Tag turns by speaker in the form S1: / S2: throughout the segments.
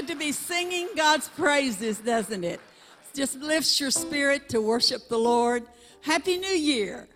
S1: good to be singing God's praises, doesn't it? Just lifts your spirit to worship the Lord. Happy New Year.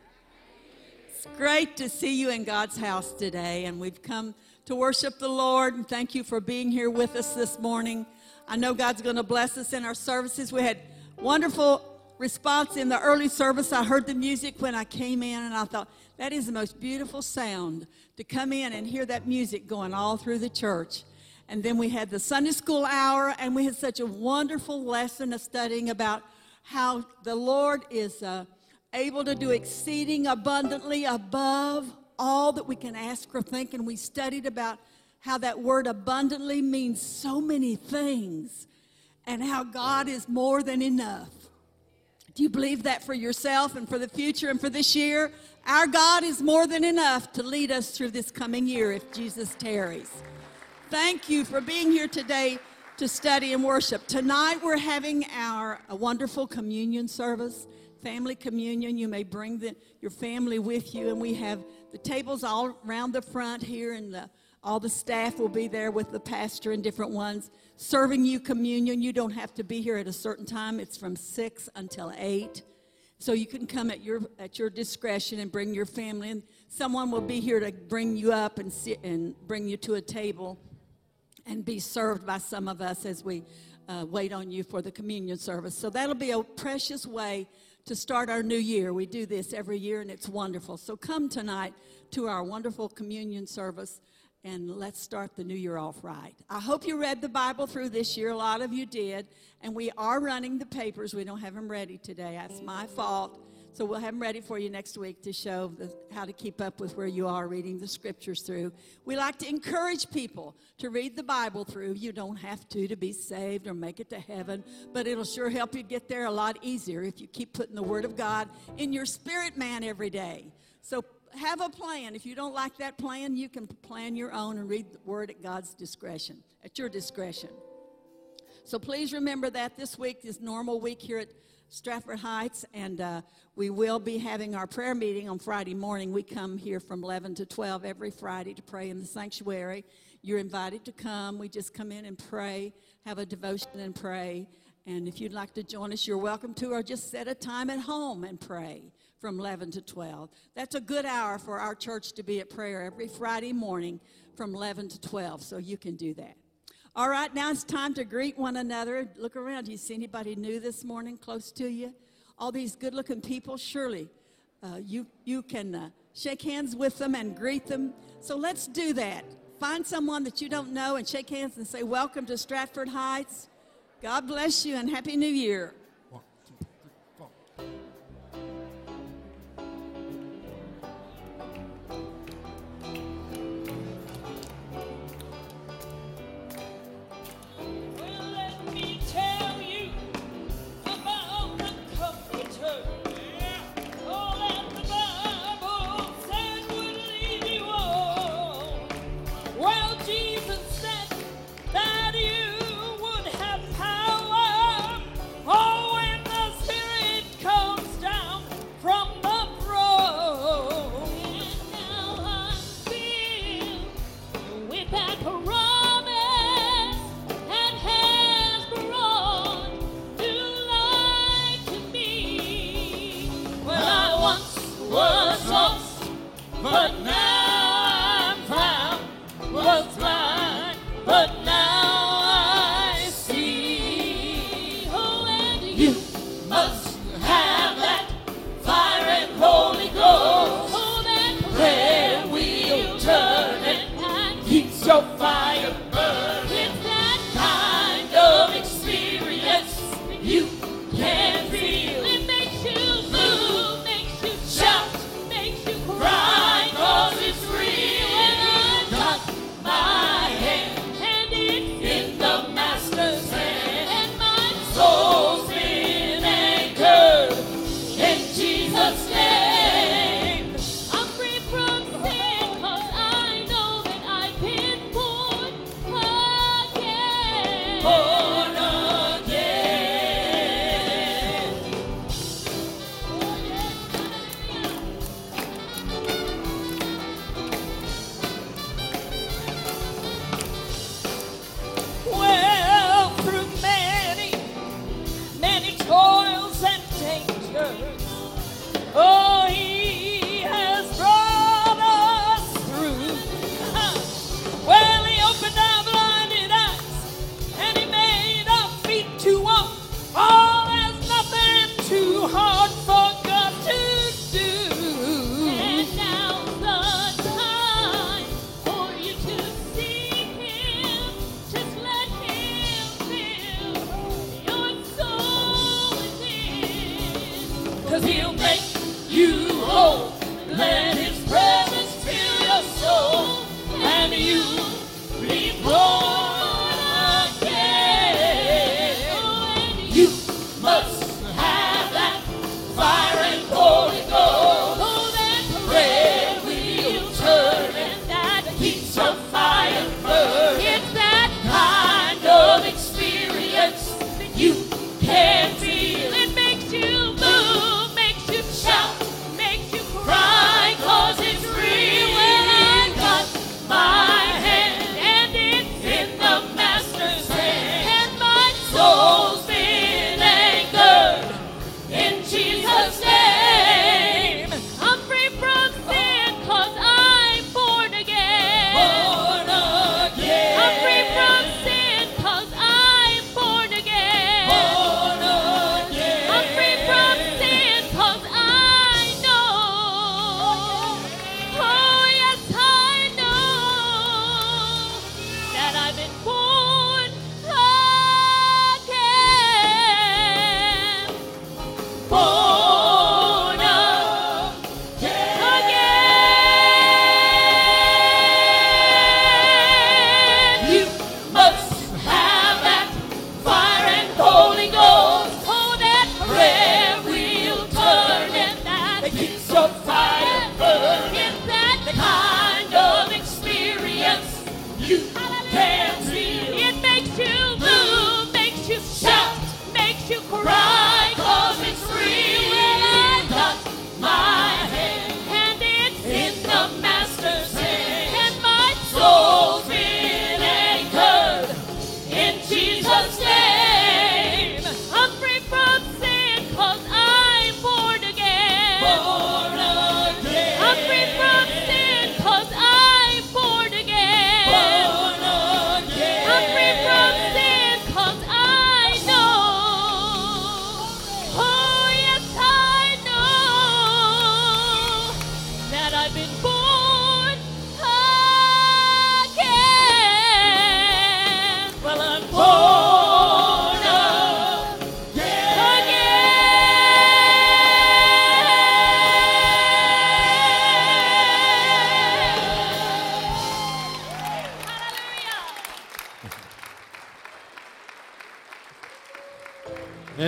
S1: It's great to see you in God's house today, and we've come to worship the Lord. And thank you for being here with us this morning. I know God's going to bless us in our services. We had wonderful response in the early service. I heard the music when I came in, and I thought, that is the most beautiful sound to come in and hear that music going all through the church. And then we had the Sunday school hour, and we had such a wonderful lesson of studying about how the Lord is uh, able to do exceeding abundantly above all that we can ask or think. And we studied about how that word abundantly means so many things and how God is more than enough. Do you believe that for yourself and for the future and for this year? Our God is more than enough to lead us through this coming year if Jesus tarries. Thank you for being here today to study and worship. Tonight we're having our a wonderful communion service, family communion. You may bring the, your family with you, and we have the tables all around the front here, and the, all the staff will be there with the pastor and different ones serving you communion. You don't have to be here at a certain time. It's from six until eight. So you can come at your at your discretion and bring your family, and someone will be here to bring you up and sit and bring you to a table, and be served by some of us as we uh, wait on you for the communion service. So that'll be a precious way to start our new year. We do this every year, and it's wonderful. So come tonight to our wonderful communion service and let's start the new year off right. I hope you read the Bible through this year. A lot of you did. And we are running the papers. We don't have them ready today. That's my fault. So we'll have them ready for you next week to show the, how to keep up with where you are reading the scriptures through. We like to encourage people to read the Bible through. You don't have to to be saved or make it to heaven, but it'll sure help you get there a lot easier if you keep putting the Word of God in your spirit man every day. So have a plan. If you don't like that plan, you can plan your own and read the word at God's discretion, at your discretion. So please remember that this week is normal week here at Stratford Heights, and uh, we will be having our prayer meeting on Friday morning. We come here from 11 to 12 every Friday to pray in the sanctuary. You're invited to come. We just come in and pray, have a devotion and pray. And if you'd like to join us, you're welcome to, or just set a time at home and pray from 11 to 12. That's a good hour for our church to be at prayer every Friday morning from 11 to 12, so you can do that. All right, now it's time to greet one another. Look around. Do you see anybody new this morning close to you? All these good looking people, surely uh, you, you can uh, shake hands with them and greet them. So let's do that. Find someone that you don't know and shake hands and say, Welcome to Stratford Heights. God bless you and Happy New Year.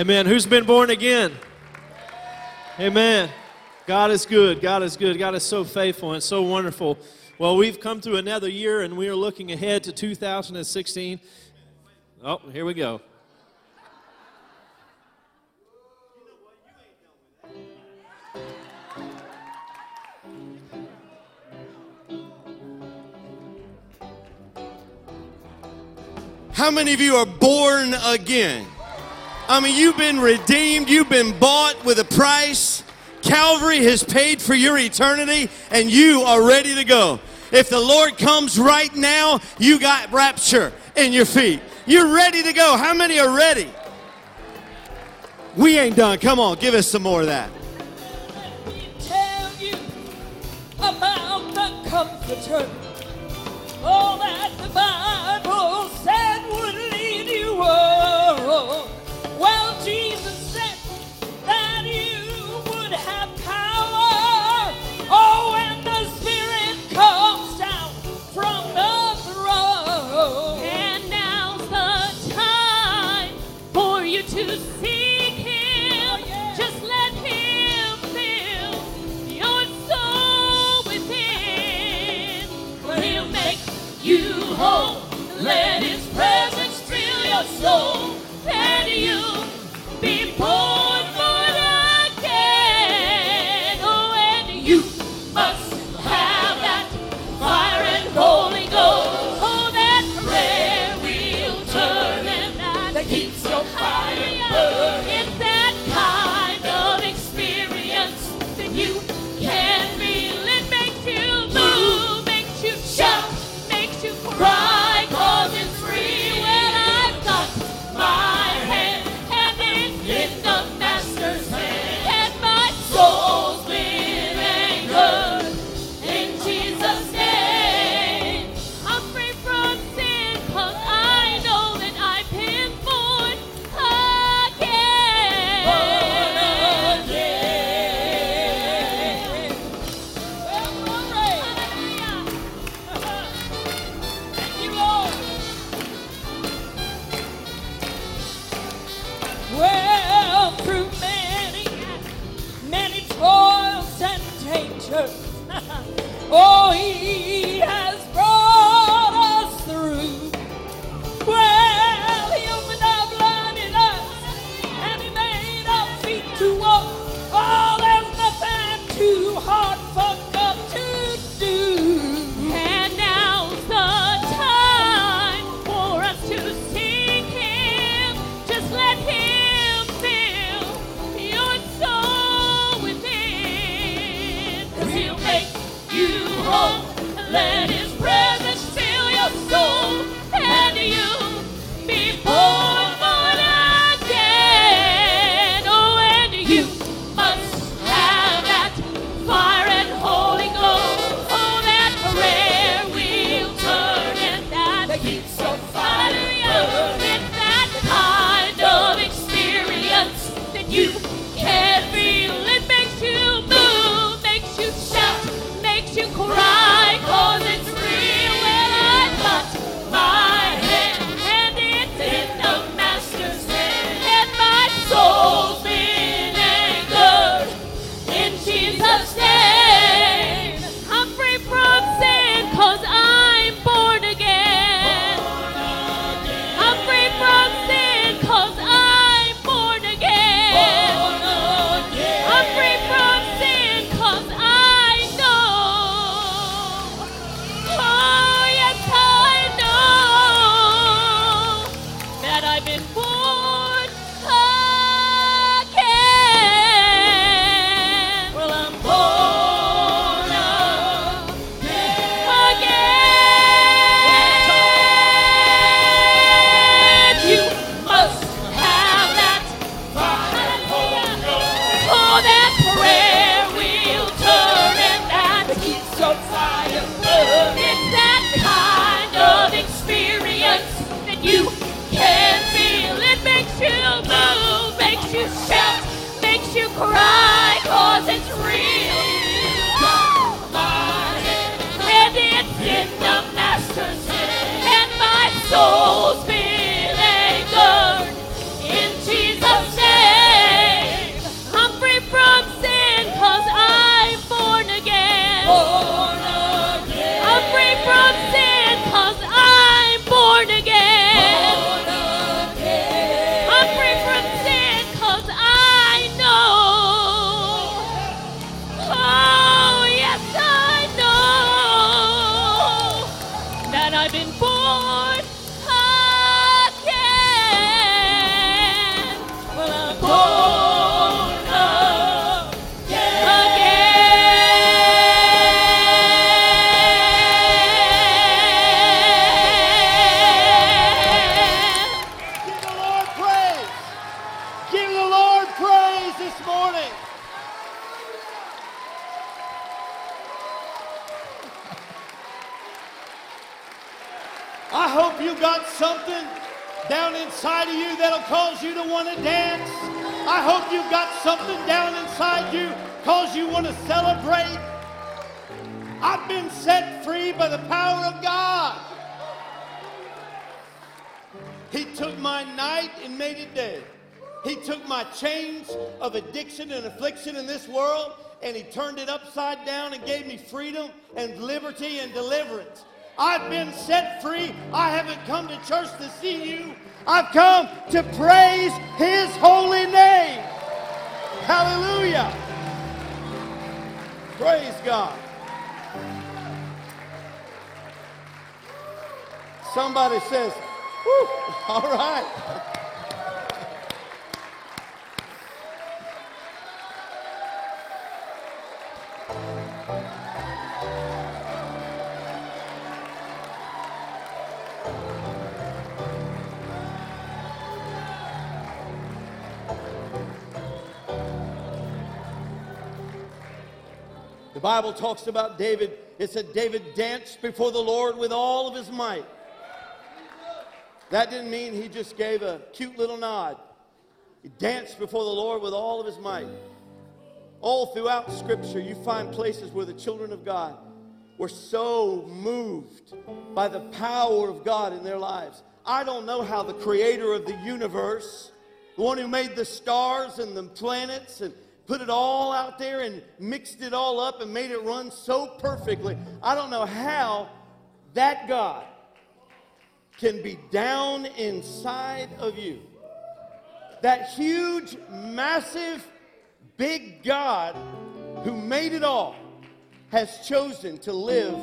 S2: Amen. Who's been born again? Amen. God is good. God is good. God is so faithful and so wonderful. Well, we've come through another year and we are looking ahead to 2016. Oh, here we go.
S3: How many of you are born again? I mean, you've been redeemed, you've been bought with a price. Calvary has paid for your eternity, and you are ready to go. If the Lord comes right now, you got rapture in your feet. You're ready to go. How many are ready? We ain't done. Come on, give us some more of that.
S4: Oh.
S3: No. Freedom and liberty and deliverance. I've been set free. I haven't come to church to see you. I've come to praise his holy name. Hallelujah. Praise God. Somebody says, Bible talks about David. It said David danced before the Lord with all of his might. That didn't mean he just gave a cute little nod. He danced before the Lord with all of his might. All throughout Scripture, you find places where the children of God were so moved by the power of God in their lives. I don't know how the creator of the universe, the one who made the stars and the planets and put it all out there and mixed it all up and made it run so perfectly. I don't know how that God can be down inside of you. That huge, massive, big God who made it all has chosen to live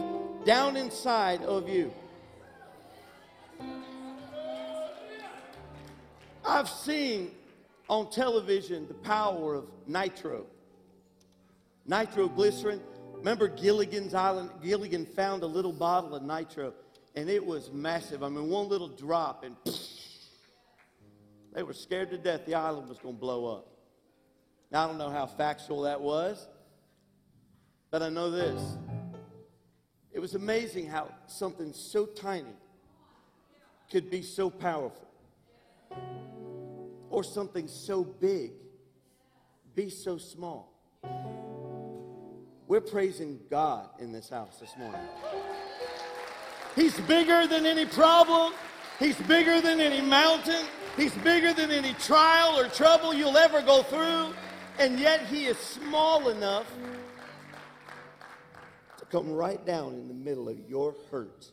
S3: down inside of you. I've seen on television the power of nitro. Nitroglycerin. Remember Gilligan's Island? Gilligan found a little bottle of nitro and it was massive. I mean, one little drop, and they were scared to death the island was going to blow up. Now, I don't know how factual that was, but I know this. It was amazing how something so tiny could be so powerful, or something so big be so small. We're praising God in this house this morning. He's bigger than any problem. He's bigger than any mountain. He's bigger than any trial or trouble you'll ever go through. And yet he is small enough to come right down in the middle of your hurt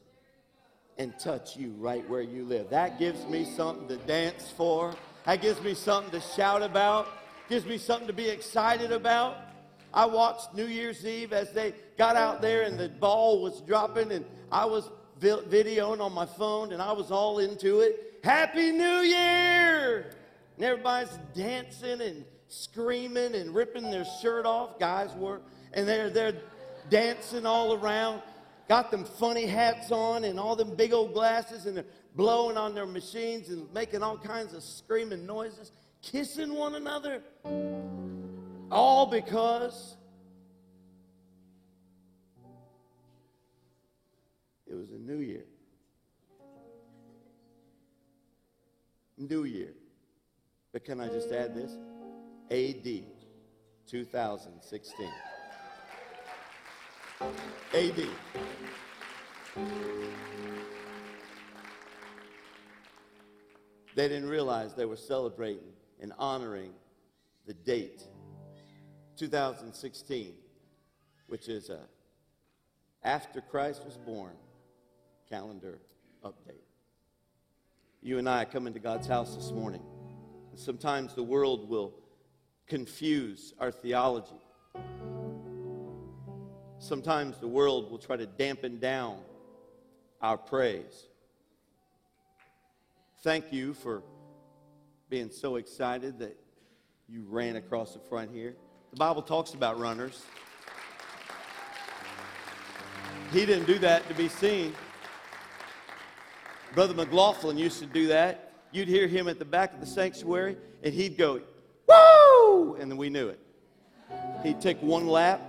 S3: and touch you right where you live. That gives me something to dance for. That gives me something to shout about. Gives me something to be excited about. I watched New Year's Eve as they got out there and the ball was dropping and I was videoing on my phone, and I was all into it. Happy New Year! And everybody's dancing and screaming and ripping their shirt off. Guys were, and they're they're dancing all around. Got them funny hats on and all them big old glasses, and they're blowing on their machines and making all kinds of screaming noises, kissing one another. All because It was a new year. New year. But can I just add this? AD 2016. AD. They didn't realize they were celebrating and honoring the date 2016, which is a after Christ was born calendar update. You and I come into God's house this morning. Sometimes the world will confuse our theology. Sometimes the world will try to dampen down our praise. Thank you for being so excited that you ran across the front here. The Bible talks about runners. He didn't do that to be seen. Brother McLaughlin used to do that. You'd hear him at the back of the sanctuary, and he'd go, Woo! And then we knew it. He'd take one lap,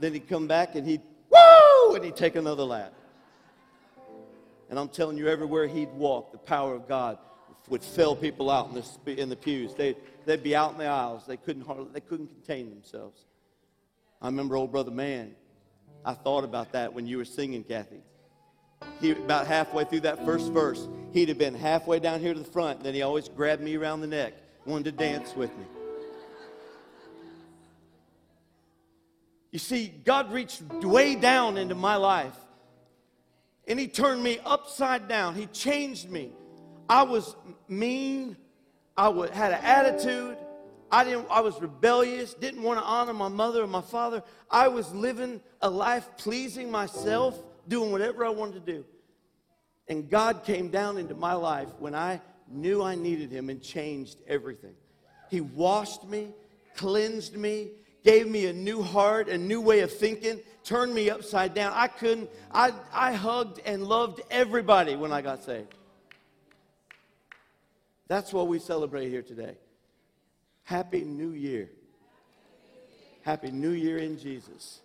S3: then he'd come back and he'd, Woo! And he'd take another lap. And I'm telling you, everywhere he'd walk, the power of God would fill people out in the, in the pews. They'd, they'd be out in the aisles. They couldn't, hardly, they couldn't contain themselves. I remember old brother man. I thought about that when you were singing, Kathy. He about halfway through that first verse, he'd have been halfway down here to the front. Then he always grabbed me around the neck, wanted to dance with me. You see, God reached way down into my life and He turned me upside down. He changed me. I was mean, I had an attitude. I, didn't, I was rebellious, didn't want to honor my mother or my father. I was living a life pleasing myself, doing whatever I wanted to do. And God came down into my life when I knew I needed Him and changed everything. He washed me, cleansed me, gave me a new heart, a new way of thinking, turned me upside down. I couldn't, I, I hugged and loved everybody when I got saved. That's what we celebrate here today. Happy New Year. Happy New Year in Jesus.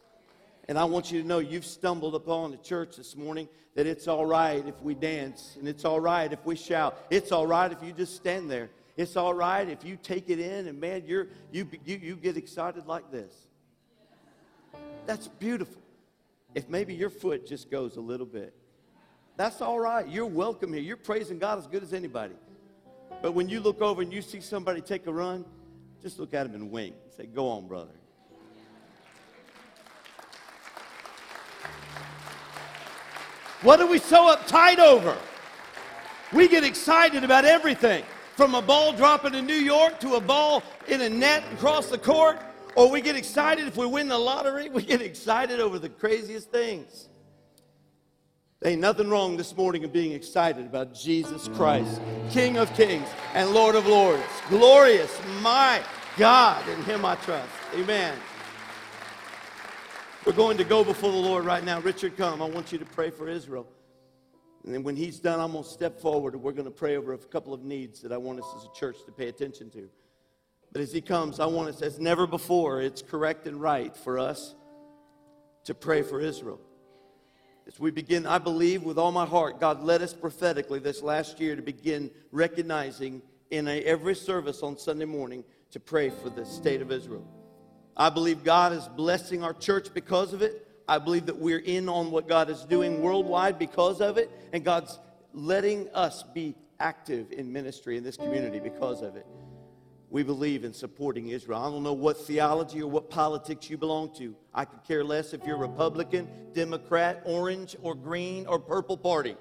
S3: And I want you to know you've stumbled upon the church this morning that it's all right if we dance and it's all right if we shout. It's all right if you just stand there. It's all right if you take it in and man, you're, you, you, you get excited like this. That's beautiful. If maybe your foot just goes a little bit, that's all right. You're welcome here. You're praising God as good as anybody. But when you look over and you see somebody take a run, just look at them and wink. And say, go on, brother. What are we so uptight over? We get excited about everything. From a ball dropping in New York to a ball in a net across the court, or we get excited if we win the lottery. We get excited over the craziest things. Ain't nothing wrong this morning in being excited about Jesus Christ, King of Kings and Lord of Lords. Glorious, my God, in Him I trust. Amen. We're going to go before the Lord right now. Richard, come. I want you to pray for Israel. And then when he's done, I'm going to step forward and we're going to pray over a couple of needs that I want us as a church to pay attention to. But as he comes, I want us, as never before, it's correct and right for us to pray for Israel. As we begin, I believe with all my heart, God led us prophetically this last year to begin recognizing in a, every service on Sunday morning to pray for the state of Israel. I believe God is blessing our church because of it. I believe that we're in on what God is doing worldwide because of it. And God's letting us be active in ministry in this community because of it. We believe in supporting Israel. I don't know what theology or what politics you belong to. I could care less if you're Republican, Democrat, orange, or green, or purple party.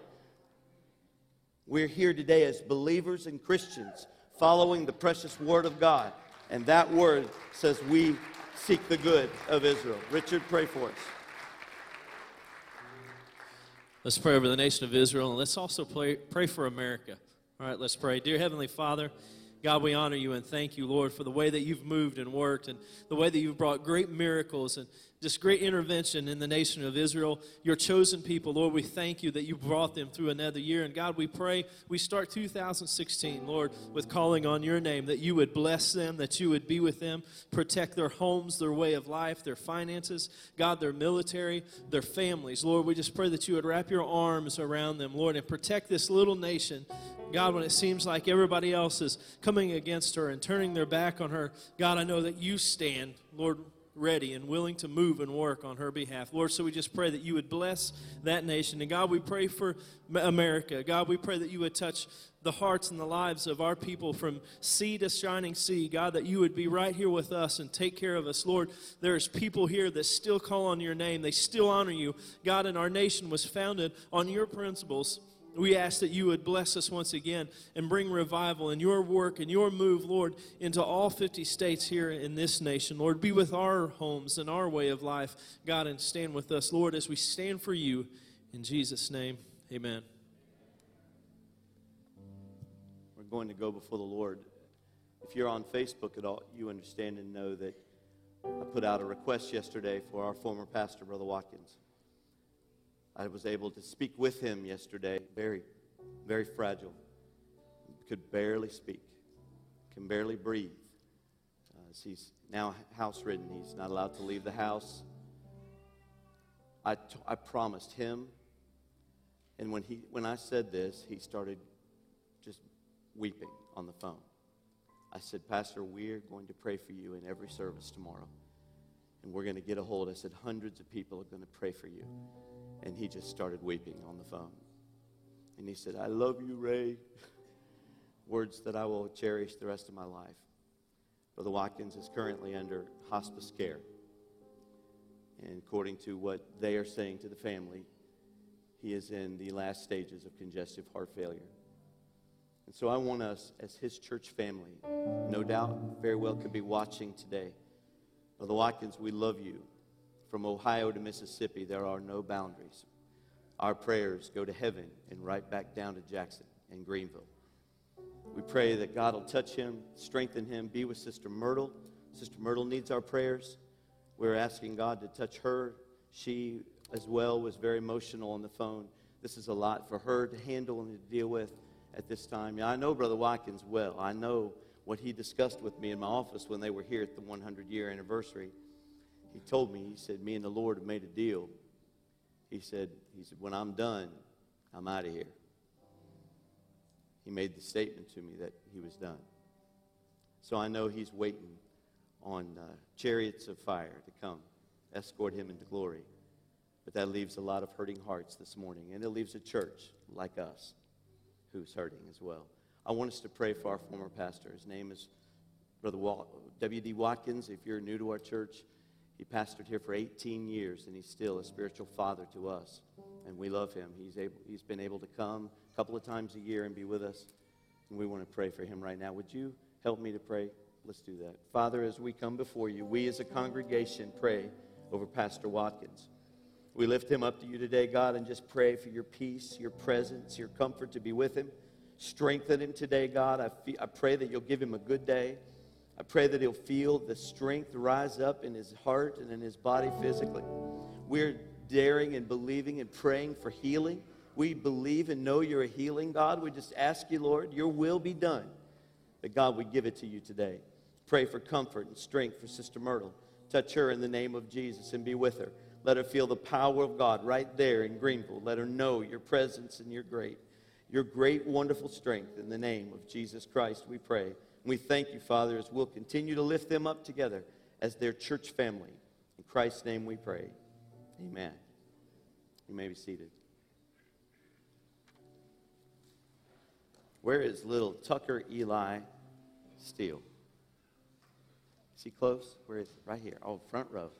S3: We're here today as believers and Christians following the precious word of God. And that word says we seek the good of Israel. Richard, pray for us.
S2: Let's pray over the nation of Israel and let's also pray, pray for America. All right, let's pray. Dear Heavenly Father, God, we honor you and thank you, Lord, for the way that you've moved and worked and the way that you've brought great miracles and just great intervention in the nation of Israel, your chosen people. Lord, we thank you that you brought them through another year. And God, we pray we start 2016, Lord, with calling on your name, that you would bless them, that you would be with them, protect their homes, their way of life, their finances, God, their military, their families. Lord, we just pray that you would wrap your arms around them, Lord, and protect this little nation. God, when it seems like everybody else is coming against her and turning their back on her, God, I know that you stand, Lord, ready and willing to move and work on her behalf. Lord, so we just pray that you would bless that nation. And God, we pray for America. God, we pray that you would touch the hearts and the lives of our people from sea to shining sea. God, that you would be right here with us and take care of us. Lord, there's people here that still call on your name, they still honor you. God, and our nation was founded on your principles. We ask that you would bless us once again and bring revival in your work and your move, Lord, into all 50 states here in this nation. Lord, be with our homes and our way of life, God, and stand with us, Lord, as we stand for you. In Jesus' name, amen.
S3: We're going to go before the Lord. If you're on Facebook at all, you understand and know that I put out a request yesterday for our former pastor, Brother Watkins. I was able to speak with him yesterday, very, very fragile. Could barely speak, can barely breathe. Uh, he's now house ridden, he's not allowed to leave the house. I, t- I promised him And when, he, when I said this, he started just weeping on the phone. I said, Pastor, we're going to pray for you in every service tomorrow. And we're going to get a hold. I said, hundreds of people are going to pray for you. And he just started weeping on the phone. And he said, I love you, Ray. Words that I will cherish the rest of my life. Brother Watkins is currently under hospice care. And according to what they are saying to the family, he is in the last stages of congestive heart failure. And so I want us, as his church family, no doubt very well could be watching today. Brother Watkins, we love you. From Ohio to Mississippi, there are no boundaries. Our prayers go to heaven and right back down to Jackson and Greenville. We pray that God will touch him, strengthen him, be with Sister Myrtle. Sister Myrtle needs our prayers. We're asking God to touch her. She, as well, was very emotional on the phone. This is a lot for her to handle and to deal with at this time. I know Brother Watkins well. I know what he discussed with me in my office when they were here at the 100 year anniversary. He told me, he said, Me and the Lord have made a deal. He said, he said, When I'm done, I'm out of here. He made the statement to me that he was done. So I know he's waiting on uh, chariots of fire to come, escort him into glory. But that leaves a lot of hurting hearts this morning, and it leaves a church like us who's hurting as well. I want us to pray for our former pastor. His name is Brother W.D. Watkins. If you're new to our church, he pastored here for 18 years, and he's still a spiritual father to us. And we love him. He's, able, he's been able to come a couple of times a year and be with us. And we want to pray for him right now. Would you help me to pray? Let's do that. Father, as we come before you, we as a congregation pray over Pastor Watkins. We lift him up to you today, God, and just pray for your peace, your presence, your comfort to be with him. Strengthen him today, God. I, feel, I pray that you'll give him a good day. I pray that he'll feel the strength rise up in his heart and in his body physically. We're daring and believing and praying for healing. We believe and know you're a healing God. We just ask you, Lord, your will be done. That God, we give it to you today. Pray for comfort and strength for Sister Myrtle. Touch her in the name of Jesus and be with her. Let her feel the power of God right there in Greenville. Let her know your presence and your great, your great, wonderful strength in the name of Jesus Christ, we pray. And we thank you, Father, as we'll continue to lift them up together as their church family. In Christ's name we pray. Amen. You may be seated. Where is little Tucker Eli Steele? Is he close? Where is he? Right here. Oh, front row.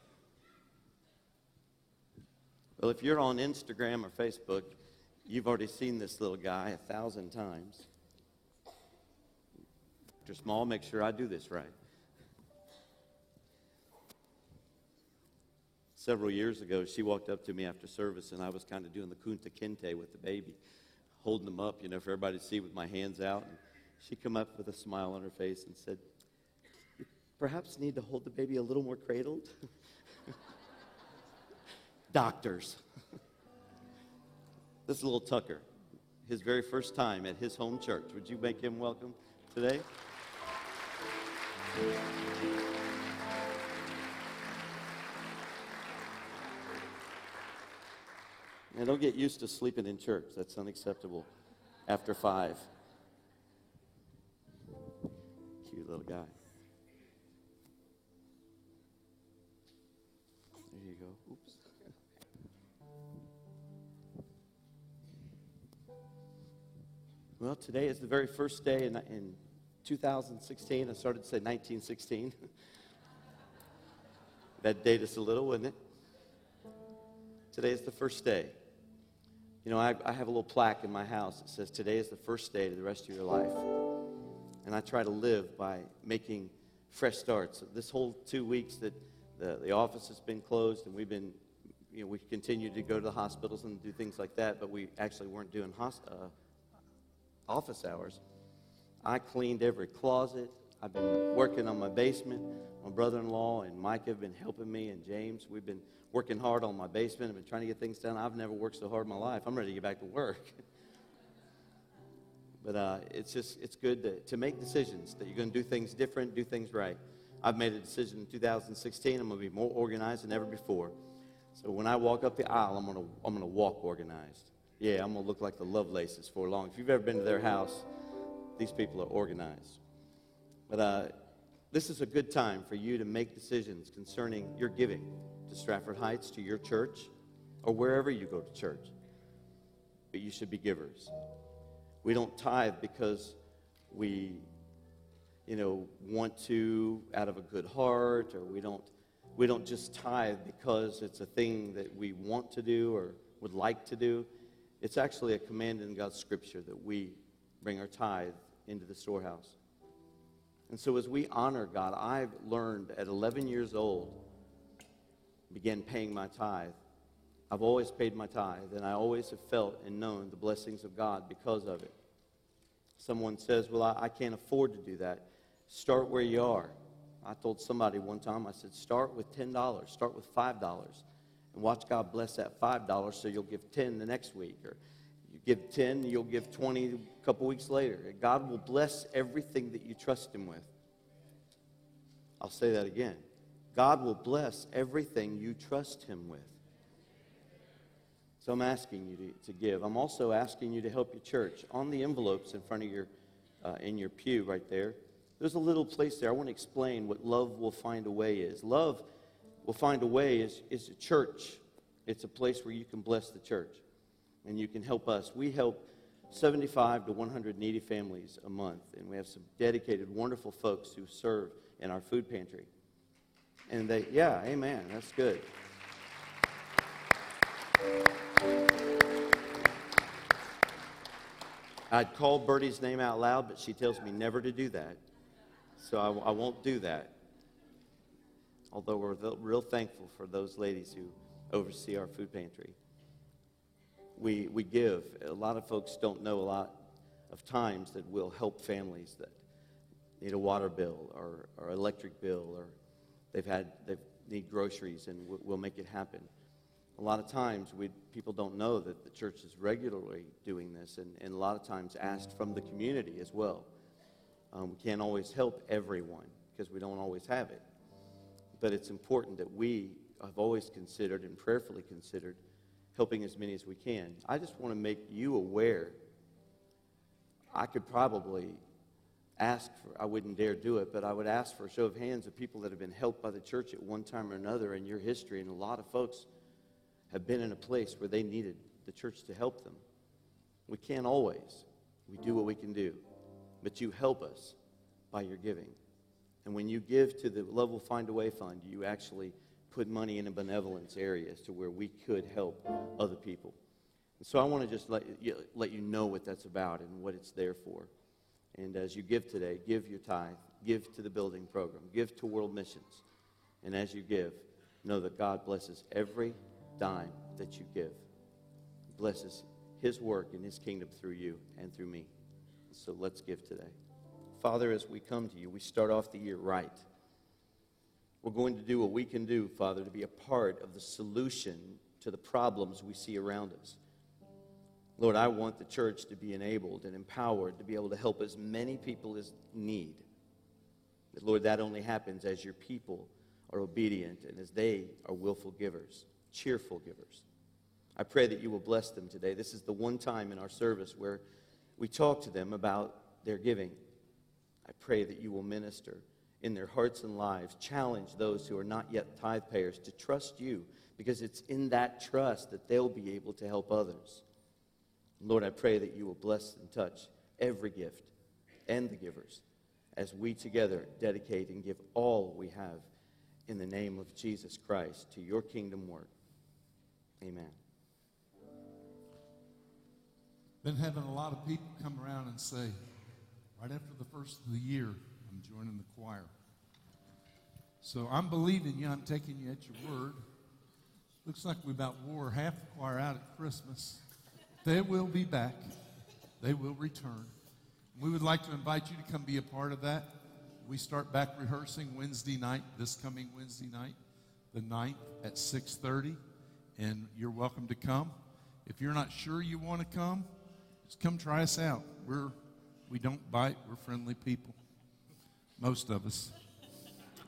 S3: Well, if you're on Instagram or Facebook, you've already seen this little guy a thousand times. Dr. Small, make sure I do this right. Several years ago, she walked up to me after service, and I was kind of doing the kunta kinte with the baby, holding them up, you know, for everybody to see with my hands out. And she come up with a smile on her face and said, "Perhaps need to hold the baby a little more cradled." Doctors. this little Tucker, his very first time at his home church. Would you make him welcome today? And don't get used to sleeping in church. That's unacceptable after five. Cute little guy. There you go. Oops. Well, today is the very first day in, in 2016. I started to say 1916. that date us a little, wouldn't it? Today is the first day. You know, I, I, have a little plaque in my house that says, Today is the first day to the rest of your life. And I try to live by making fresh starts. This whole two weeks that the, the office has been closed and we've been, you know, we continued to go to the hospitals and do things like that, but we actually weren't doing host, uh, office hours. I cleaned every closet. I've been working on my basement. My brother in law and Mike have been helping me, and James. We've been working hard on my basement. I've been trying to get things done. I've never worked so hard in my life. I'm ready to get back to work. but uh, it's just, it's good to, to make decisions that you're going to do things different, do things right. I've made a decision in 2016. I'm going to be more organized than ever before. So when I walk up the aisle, I'm going to, I'm going to walk organized. Yeah, I'm gonna look like the Lovelaces for long. If you've ever been to their house, these people are organized. But uh, this is a good time for you to make decisions concerning your giving to Stratford Heights, to your church, or wherever you go to church. But you should be givers. We don't tithe because we, you know, want to out of a good heart, or we don't, we don't just tithe because it's a thing that we want to do or would like to do. It's actually a command in God's scripture that we bring our tithe into the storehouse. And so as we honor God, I've learned at 11 years old, began paying my tithe. I've always paid my tithe, and I always have felt and known the blessings of God because of it. Someone says, Well, I, I can't afford to do that. Start where you are. I told somebody one time, I said, Start with $10, start with $5, and watch God bless that $5 so you'll give 10 the next week. Or you give 10, you'll give 20 couple weeks later. God will bless everything that you trust Him with. I'll say that again. God will bless everything you trust Him with. So I'm asking you to, to give. I'm also asking you to help your church. On the envelopes in front of your, uh, in your pew right there, there's a little place there. I want to explain what love will find a way is. Love will find a way is, is a church. It's a place where you can bless the church and you can help us. We help 75 to 100 needy families a month, and we have some dedicated, wonderful folks who serve in our food pantry. And they, yeah, amen. That's good. I'd call Bertie's name out loud, but she tells me never to do that. So I, I won't do that. Although we're real thankful for those ladies who oversee our food pantry. We, we give. A lot of folks don't know a lot of times that we'll help families that need a water bill or, or electric bill or they've had they need groceries and we'll, make it happen. A lot of times we, people don't know that the church is regularly doing this and, and a lot of times asked from the community as well. Um, we can't always help everyone because we don't always have it. But it's important that we have always considered and prayerfully considered helping as many as we can i just want to make you aware i could probably ask for, I wouldn't dare do it, but I would ask for a show of hands of people that have been helped by the church at one time or another in your history. And a lot of folks have been in a place where they needed the church to help them. We can't always. We do what we can do. But you help us by your giving. And when you give to the Love Will Find a Way Fund, you actually put money in a benevolence areas to where we could help other people. And so I want to just let you, let you know what that's about and what it's there for. And as you give today, give your tithe, give to the building program, give to world missions. And as you give, know that God blesses every dime that you give. He blesses his work in his kingdom through you and through me. So let's give today. Father, as we come to you, we start off the year right. We're going to do what we can do, Father, to be a part of the solution to the problems we see around us. Lord, I want the church to be enabled and empowered to be able to help as many people as need. But Lord, that only happens as your people are obedient and as they are willful givers, cheerful givers. I pray that you will bless them today. This is the one time in our service where we talk to them about their giving. I pray that you will minister in their hearts and lives, challenge those who are not yet tithe payers to trust you because it's in that trust that they'll be able to help others. Lord, I pray that you will bless and touch every gift and the givers as we together dedicate and give all we have in the name of Jesus Christ to your kingdom work. Amen.
S5: Been having a lot of people come around and say, right after the first of the year, joining the choir. So I'm believing you, I'm taking you at your word. Looks like we about wore half the choir out at Christmas. They will be back. They will return. We would like to invite you to come be a part of that. We start back rehearsing Wednesday night, this coming Wednesday night, the 9th at 6:30, and you're welcome to come. If you're not sure you want to come, just come try us out. We're we don't bite. We're friendly people, most of us.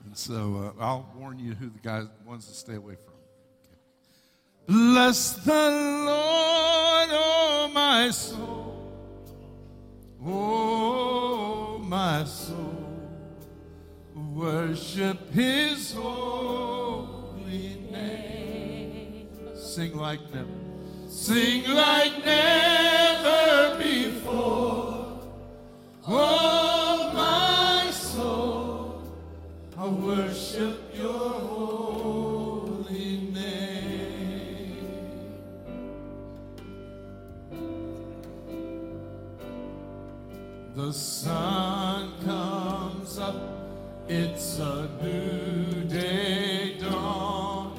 S5: And so uh, I'll warn you who the guys ones to stay away from. Bless the Lord, oh my soul, oh, my soul, worship his holy name. Sing like never. Sing like never before. Oh, sun comes up, it's a new day dawn.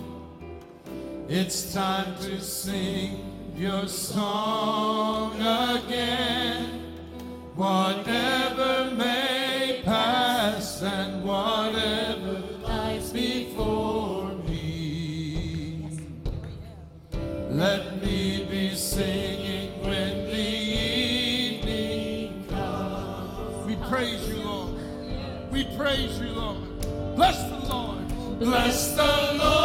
S5: It's time to sing your song again. Whatever may pass and Bless the Lord. Bless the Lord,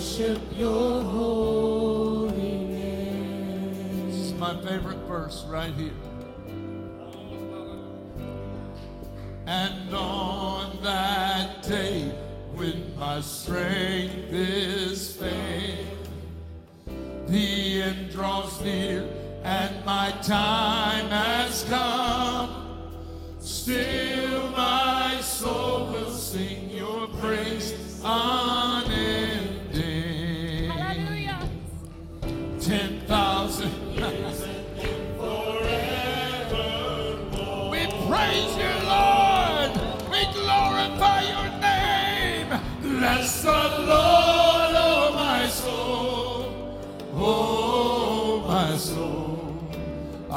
S5: worship your. This is my favorite verse right here. And on that day, when my strength is faint, the end draws near and my time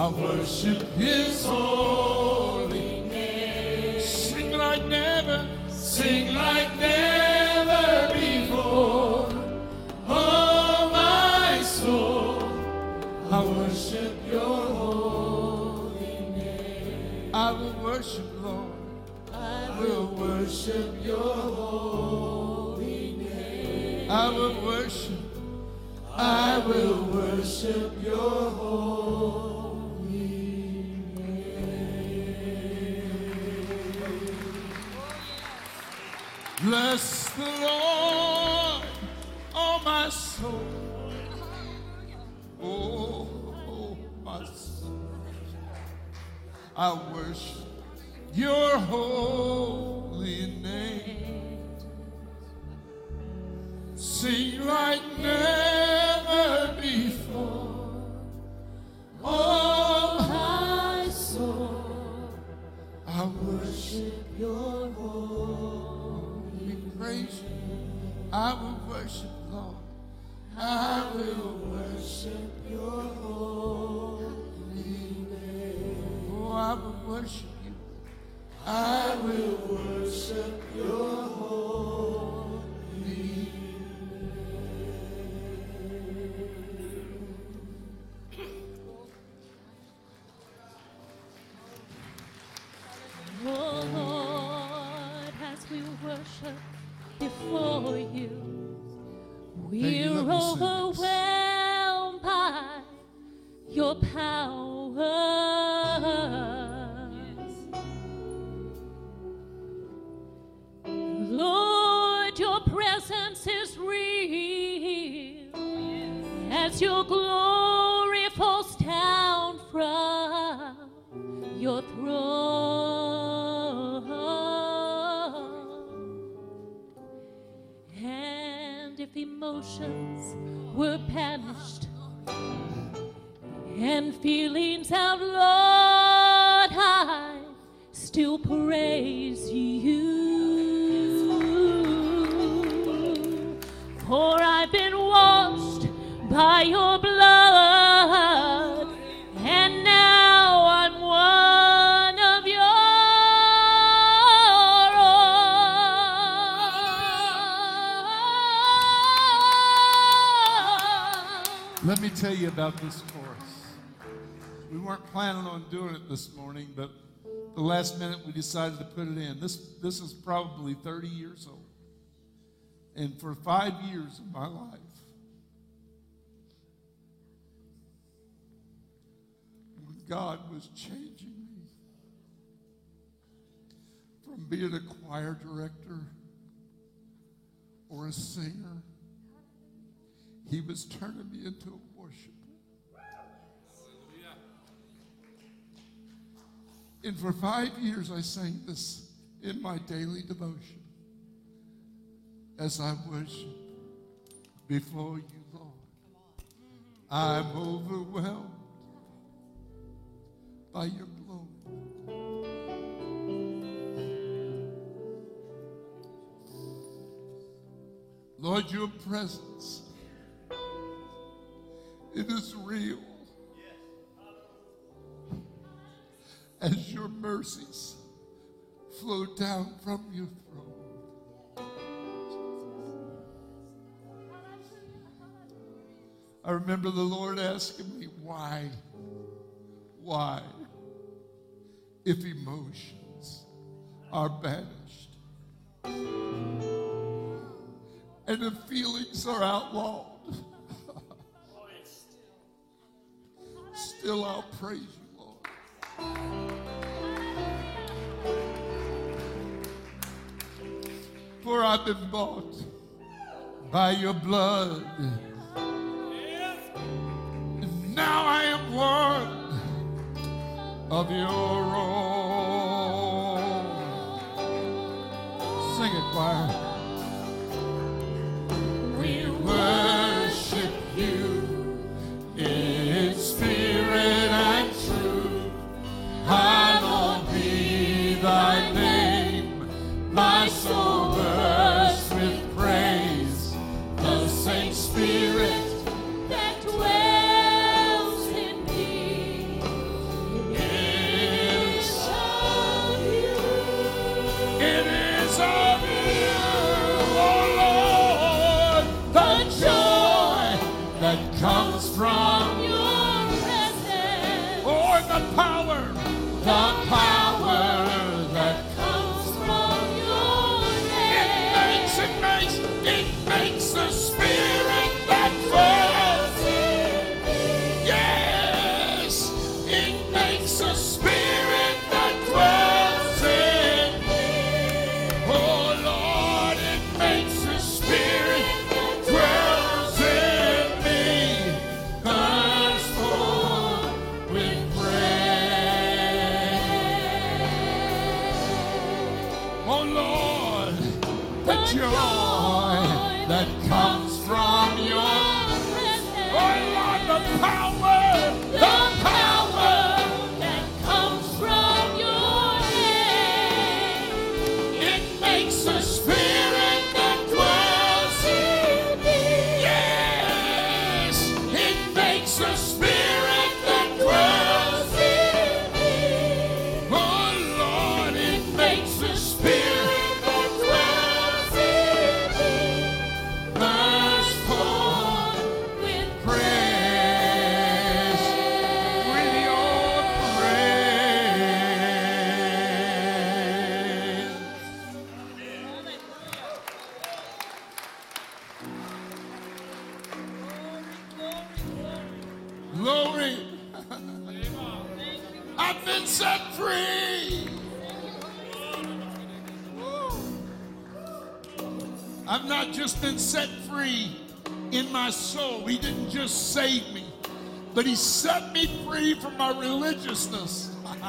S5: I worship his holy name. Sing like never, sing like never before. Oh, my soul, I worship your holy name. I will worship, Lord. I will worship your holy name. I will worship. I will worship I worship your holy tell you about this chorus. We weren't planning on doing it this morning, but the last minute we decided to put it in. This, this is probably 30 years old. And for five years of my life, God was changing me from being a choir director or a singer he was turning me into a And for five years, I sang this in my daily devotion as I worship before you, Lord. I'm overwhelmed by your glory. Lord, your presence it is real. As your mercies flow down from your throne. I remember the Lord asking me, why? Why? If emotions are banished and if feelings are outlawed. Still, I'll praise you, Lord. For I've been bought by your blood. Now I am one of your own. He set me free from my religiousness.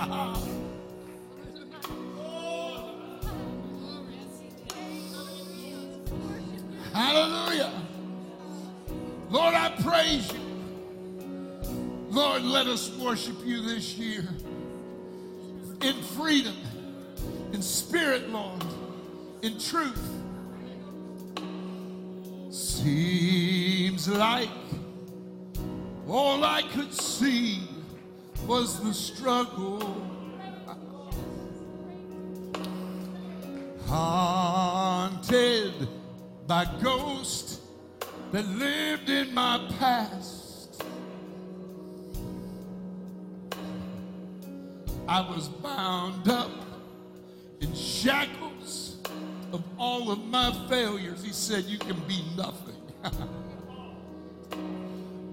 S5: Hallelujah. Lord, I praise you. Lord, let us worship you this year in freedom, in spirit, Lord, in truth. Seems like all I could see was the struggle. Haunted by ghosts that lived in my past. I was bound up in shackles of all of my failures. He said, You can be nothing.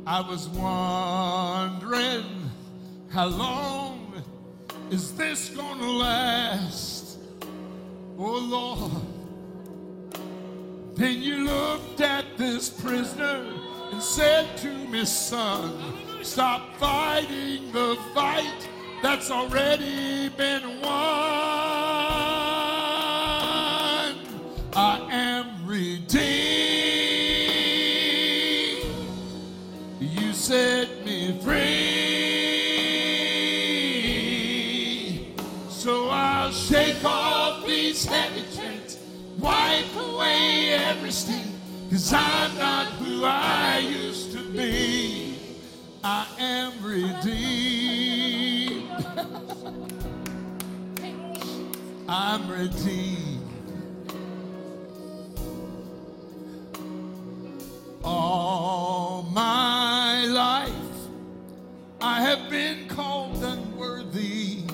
S5: I was wondering, How long is this gonna last? Oh Lord. Then you looked at this prisoner and said to me, son, stop fighting the fight that's already been won. I every stain, cause I'm not who I used to be. I am redeemed. I'm redeemed. All my life I have been called unworthy.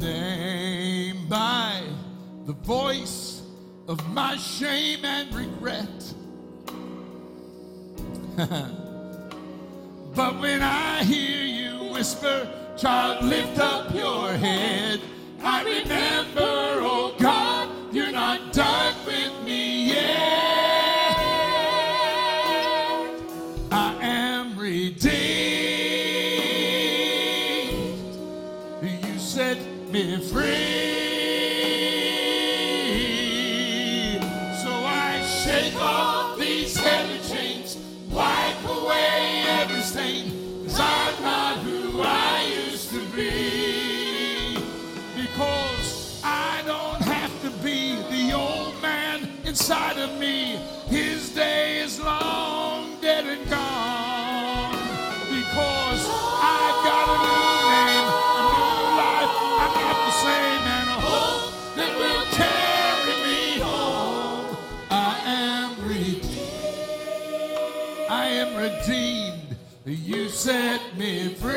S5: Named by the voice of my shame and regret. but when I hear you whisper, child, lift up your head, I remember, oh God, you're not done with me yet. I am redeemed. You set me free. Me free.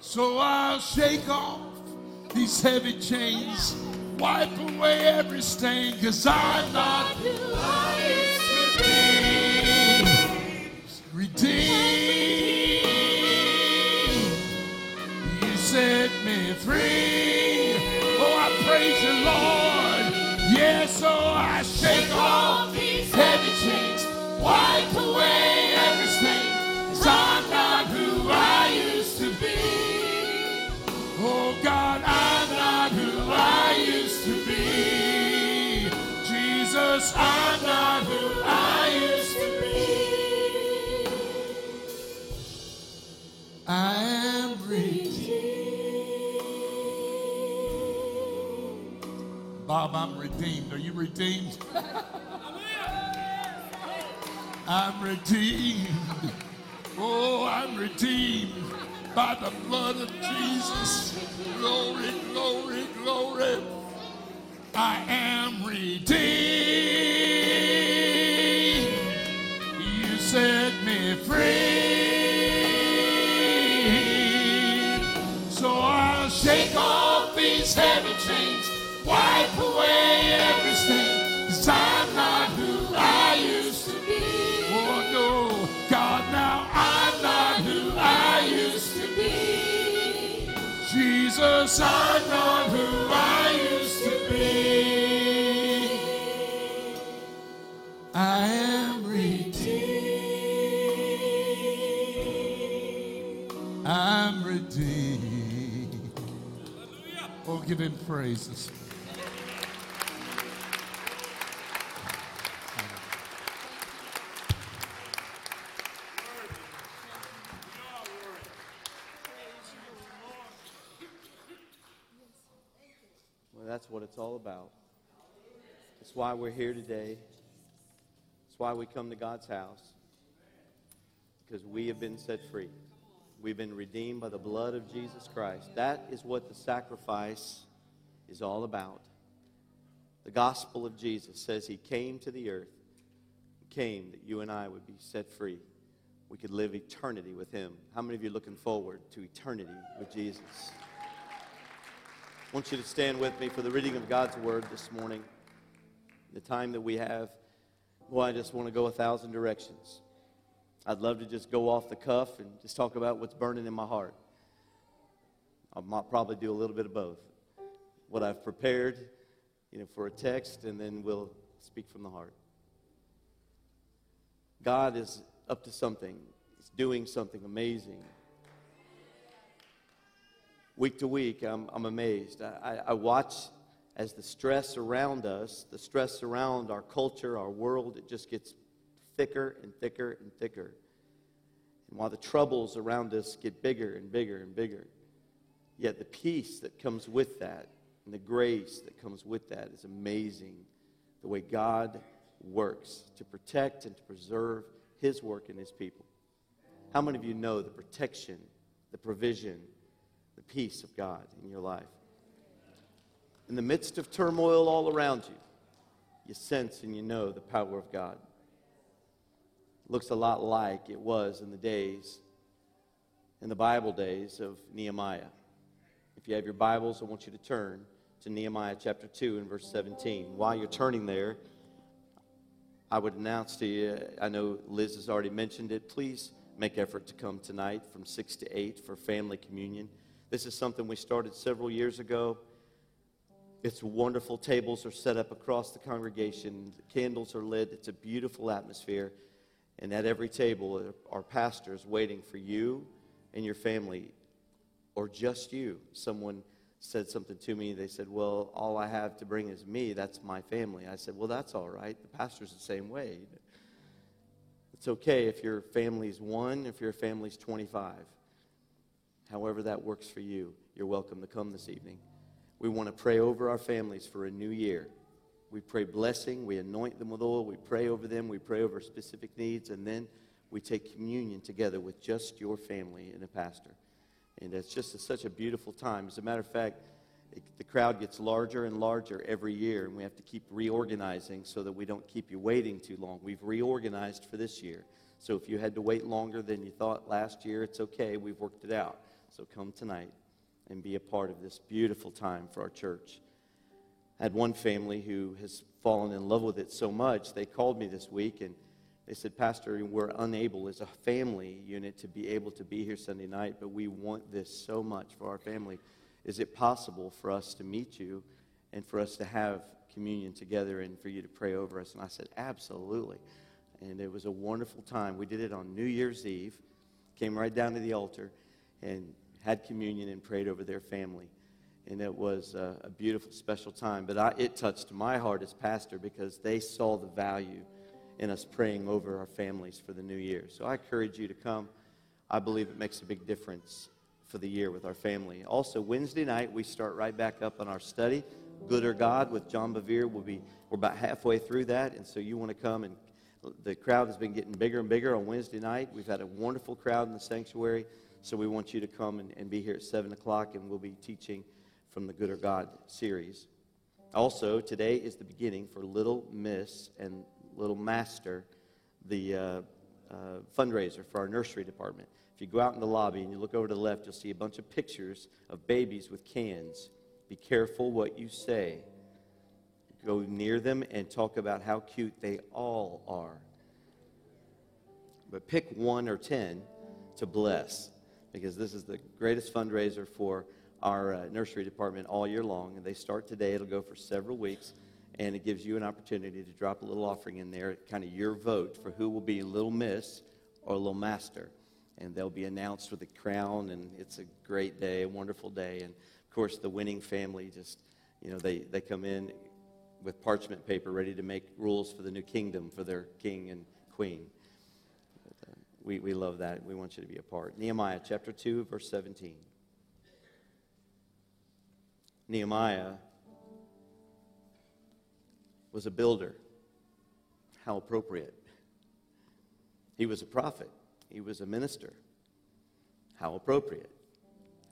S5: So I'll shake off these heavy chains, wipe away every stain, cause I'm not who Bob, I'm redeemed. Are you redeemed? I'm redeemed. Oh, I'm redeemed by the blood of Jesus. Glory, glory, glory. I am redeemed. I'm not who I used to be. I am redeemed. I'm redeemed. Oh, give him praises.
S3: That's what it's all about. That's why we're here today. That's why we come to God's house. Because we have been set free. We've been redeemed by the blood of Jesus Christ. That is what the sacrifice is all about. The gospel of Jesus says he came to the earth, came that you and I would be set free. We could live eternity with him. How many of you are looking forward to eternity with Jesus? I want you to stand with me for the reading of God's word this morning. The time that we have, boy, I just want to go a thousand directions. I'd love to just go off the cuff and just talk about what's burning in my heart. I might probably do a little bit of both. What I've prepared, you know, for a text, and then we'll speak from the heart. God is up to something. He's doing something amazing week to week, I'm, I'm amazed. I, I watch as the stress around us, the stress around our culture, our world, it just gets thicker and thicker and thicker. And while the troubles around us get bigger and bigger and bigger, yet the peace that comes with that and the grace that comes with that is amazing. The way God works to protect and to preserve His work and His people. How many of you know the protection, the provision, peace of God in your life. In the midst of turmoil all around you, you sense and you know the power of God. looks a lot like it was in the days, in the Bible days of Nehemiah. If you have your Bibles, I want you to turn to Nehemiah chapter 2 and verse 17. While you're turning there, I would announce to you, I know Liz has already mentioned it, please make effort to come tonight from 6 to 8 for family communion. This is something we started several years ago. It's wonderful. Tables are set up across the congregation, candles are lit. It's a beautiful atmosphere. And at every table are pastors waiting for you and your family, or just you. Someone said something to me. They said, Well, all I have to bring is me. That's my family. I said, Well, that's all right. The pastor's the same way. It's okay if your family's one, if your family's 25 however that works for you, you're welcome to come this evening. We want to pray over our families for a new year. We pray blessing, we anoint them with oil, we pray over them, we pray over specific needs, and then we take communion together with just your family and a pastor. And it's just a, such a beautiful time. As a matter of fact, it, the crowd gets larger and larger every year, and we have to keep reorganizing so that we don't keep you waiting too long. We've reorganized for this year. So if you had to wait longer than you thought last year, it's okay. We've worked it out. So come tonight and be a part of this beautiful time for our church. I had one family who has fallen in love with it so much, they called me this week and they said, Pastor, we're unable as a family unit to be able to be here Sunday night, but we want this so much for our family. Is it possible for us to meet you and for us to have communion together and for you to pray over us? And I said, Absolutely. And it was a wonderful time. We did it on New Year's Eve, came right down to the altar, and had communion and prayed over their family. And it was a, a beautiful, special time. But I, it touched my heart as pastor because they saw the value in us praying over our families for the new year. So I encourage you to come. I believe it makes a big difference for the year with our family. Also, Wednesday night, we start right back up on our study, Good or God, with John Bevere. We'll be, we're about halfway through that, and so you want to come and the crowd has been getting bigger and bigger on Wednesday night. We've had a wonderful crowd in the sanctuary. So we want you to come and, and be here at 7 o'clock, and we'll be teaching from the Good or God series. Also, today is the beginning for Little Miss and Little Master, the uh, uh, fundraiser for our nursery department. If you go out in the lobby and you look over to the left, you'll see a bunch of pictures of babies with cans. Be careful what you say. Go near them and talk about how cute they all are. But pick one or ten to bless because this is the greatest fundraiser for our uh, nursery department all year long, and they start today. It'll go for several weeks, and it gives you an opportunity to drop a little offering in there, kind of your vote for who will be Little Miss or Little Master. And they'll be announced with a crown, and it's a great day, a wonderful day. And of course, the winning family just, you know, they, they come in with parchment paper ready to make rules for the new kingdom for their king and queen. We, we love that. We want you to be a part. Nehemiah chapter 2, verse 17. Nehemiah was a builder. How appropriate. He was a prophet, he was a minister. How appropriate.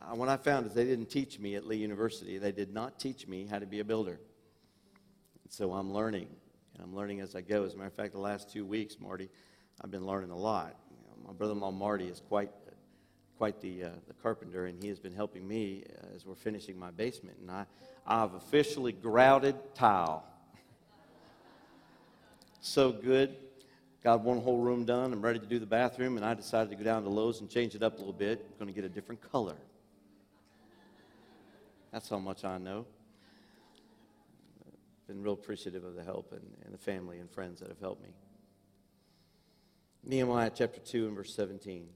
S3: Uh, what I found is they didn't teach me at Lee University, they did not teach me how to be a builder. So I'm learning, and I'm learning as I go. As a matter of fact, the last two weeks, Marty, I've been learning a lot. My brother-in-law Marty is quite, quite the, uh, the carpenter, and he has been helping me uh, as we're finishing my basement. And I, I've officially grouted tile. so good. Got one whole room done. I'm ready to do the bathroom, and I decided to go down to Lowe's and change it up a little bit. I'm going to get a different color. That's how much I know. Been real appreciative of the help and, and the family and friends that have helped me. Nehemiah chapter 2 and verse 17.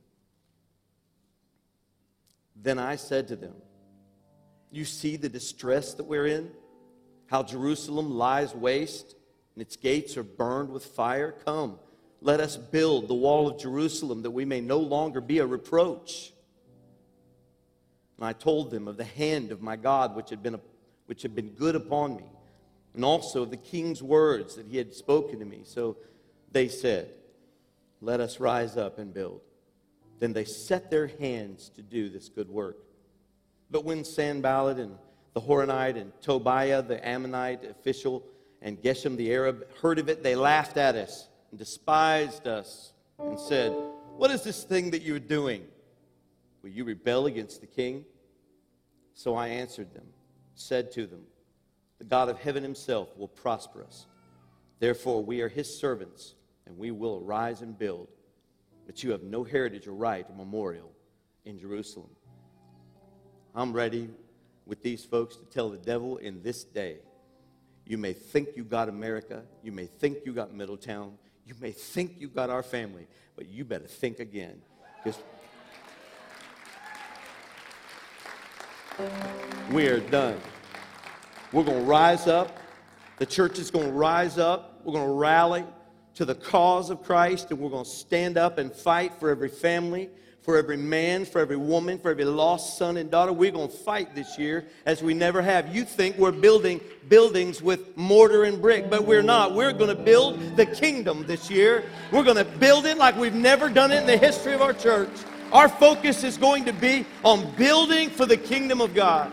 S3: Then I said to them, You see the distress that we're in? How Jerusalem lies waste and its gates are burned with fire? Come, let us build the wall of Jerusalem that we may no longer be a reproach. And I told them of the hand of my God which had been, which had been good upon me, and also of the king's words that he had spoken to me. So they said, Let us rise up and build. Then they set their hands to do this good work. But when Sanballat and the Horonite and Tobiah the Ammonite official and Geshem the Arab heard of it, they laughed at us and despised us and said, What is this thing that you're doing? Will you rebel against the king? So I answered them, said to them, The God of heaven himself will prosper us. Therefore, we are his servants, and we will arise and build. But you have no heritage or right or memorial in Jerusalem. I'm ready with these folks to tell the devil in this day you may think you got America, you may think you got Middletown, you may think you got our family, but you better think again. Because we are done. We're going to rise up. The church is going to rise up. We're going to rally to the cause of Christ, and we're going to stand up and fight for every family, for every man, for every woman, for every lost son and daughter. We're going to fight this year as we never have. You think we're building buildings with mortar and brick, but we're not. We're going to build the kingdom this year. We're going to build it like we've never done it in the history of our church. Our focus is going to be on building for the kingdom of God.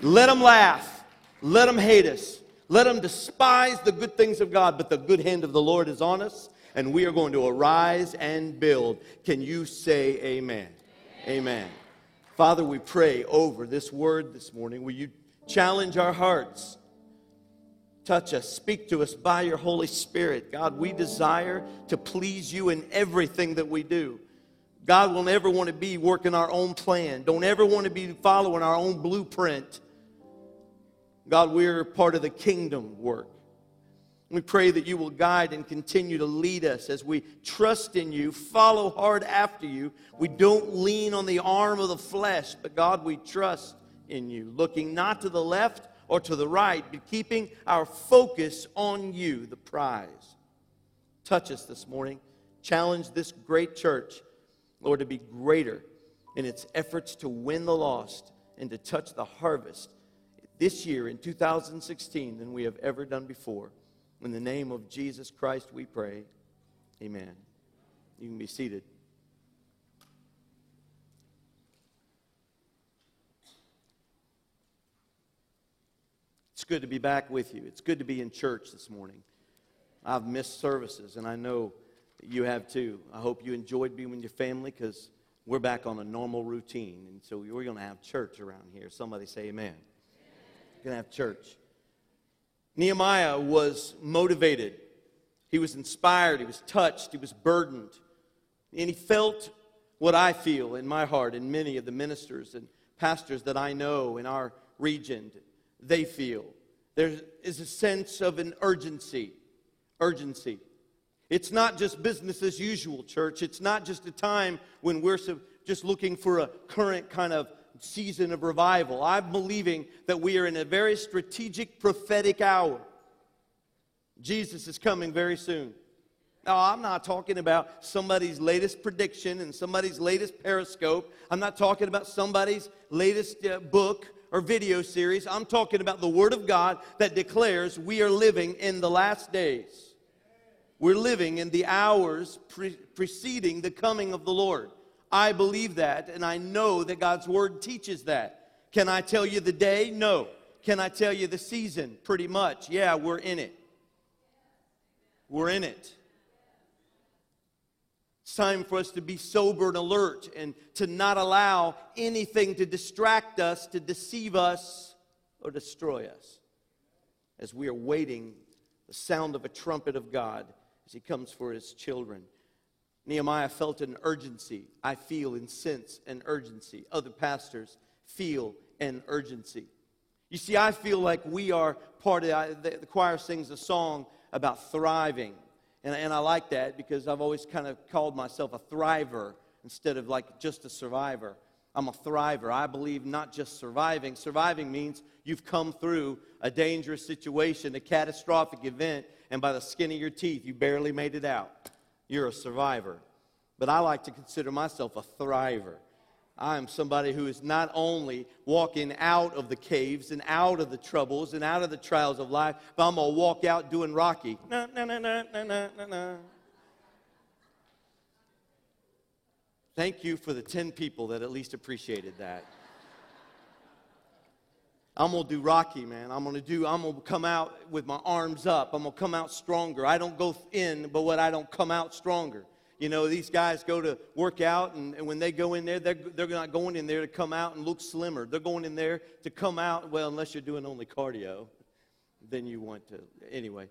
S3: Let them laugh. Let them hate us. Let them despise the good things of God, but the good hand of the Lord is on us, and we are going to arise and build. Can you say amen? Amen. amen. Father, we pray over this word this morning. Will you challenge our hearts? Touch us, speak to us by your Holy Spirit. God, we desire to please you in everything that we do. God will never want to be working our own plan. Don't ever want to be following our own blueprint. God, we're part of the kingdom work. We pray that you will guide and continue to lead us as we trust in you, follow hard after you. We don't lean on the arm of the flesh, but God, we trust in you, looking not to the left or to the right, but keeping our focus on you, the prize. Touch us this morning. Challenge this great church Lord, to be greater in its efforts to win the lost and to touch the harvest this year in 2016 than we have ever done before. In the name of Jesus Christ, we pray. Amen. You can be seated. It's good to be back with you. It's good to be in church this morning. I've missed services, and I know you have too. I hope you enjoyed being with your family because we're back on a normal routine. And so we're going to have church around here. Somebody say amen. Going to have church. Nehemiah was motivated. He was inspired. He was touched. He was burdened. And he felt what I feel in my heart and many of the ministers and pastors that I know in our region, they feel. There is a sense of an urgency. Urgency. It's not just business as usual, church. It's not just a time when we're just looking for a current kind of season of revival. I'm believing that we are in a very strategic prophetic hour. Jesus is coming very soon. Now, I'm not talking about somebody's latest prediction and somebody's latest periscope. I'm not talking about somebody's latest uh, book or video series. I'm talking about the Word of God that declares we are living in the last days. We're living in the hours pre- preceding the coming of the Lord. I believe that, and I know that God's Word teaches that. Can I tell you the day? No. Can I tell you the season? Pretty much. Yeah, we're in it. We're in it. It's time for us to be sober and alert and to not allow anything to distract us, to deceive us, or destroy us as we are waiting the sound of a trumpet of God as he comes for his children. Nehemiah felt an urgency. I feel and sense an urgency. Other pastors feel an urgency. You see, I feel like we are part of the, the choir sings a song about thriving. And, and I like that because I've always kind of called myself a thriver instead of like just a survivor. I'm a thriver. I believe not just surviving. Surviving means you've come through a dangerous situation, a catastrophic event, and by the skin of your teeth, you barely made it out you're a survivor. But I like to consider myself a thriver. I am somebody who is not only walking out of the caves and out of the troubles and out of the trials of life, but I'm going to walk out doing Rocky. Na, na, na, na, na, na, na. Thank you for the 10 people that at least appreciated that. I'm gonna do Rocky, man. I'm gonna do, I'm gonna come out with my arms up. I'm gonna come out stronger. I don't go in, but what I don't come out stronger. You know, these guys go to work out, and, and when they go in there, they're, they're not going in there to come out and look slimmer. They're going in there to come out, well, unless you're doing only cardio, then you want to. Anyway,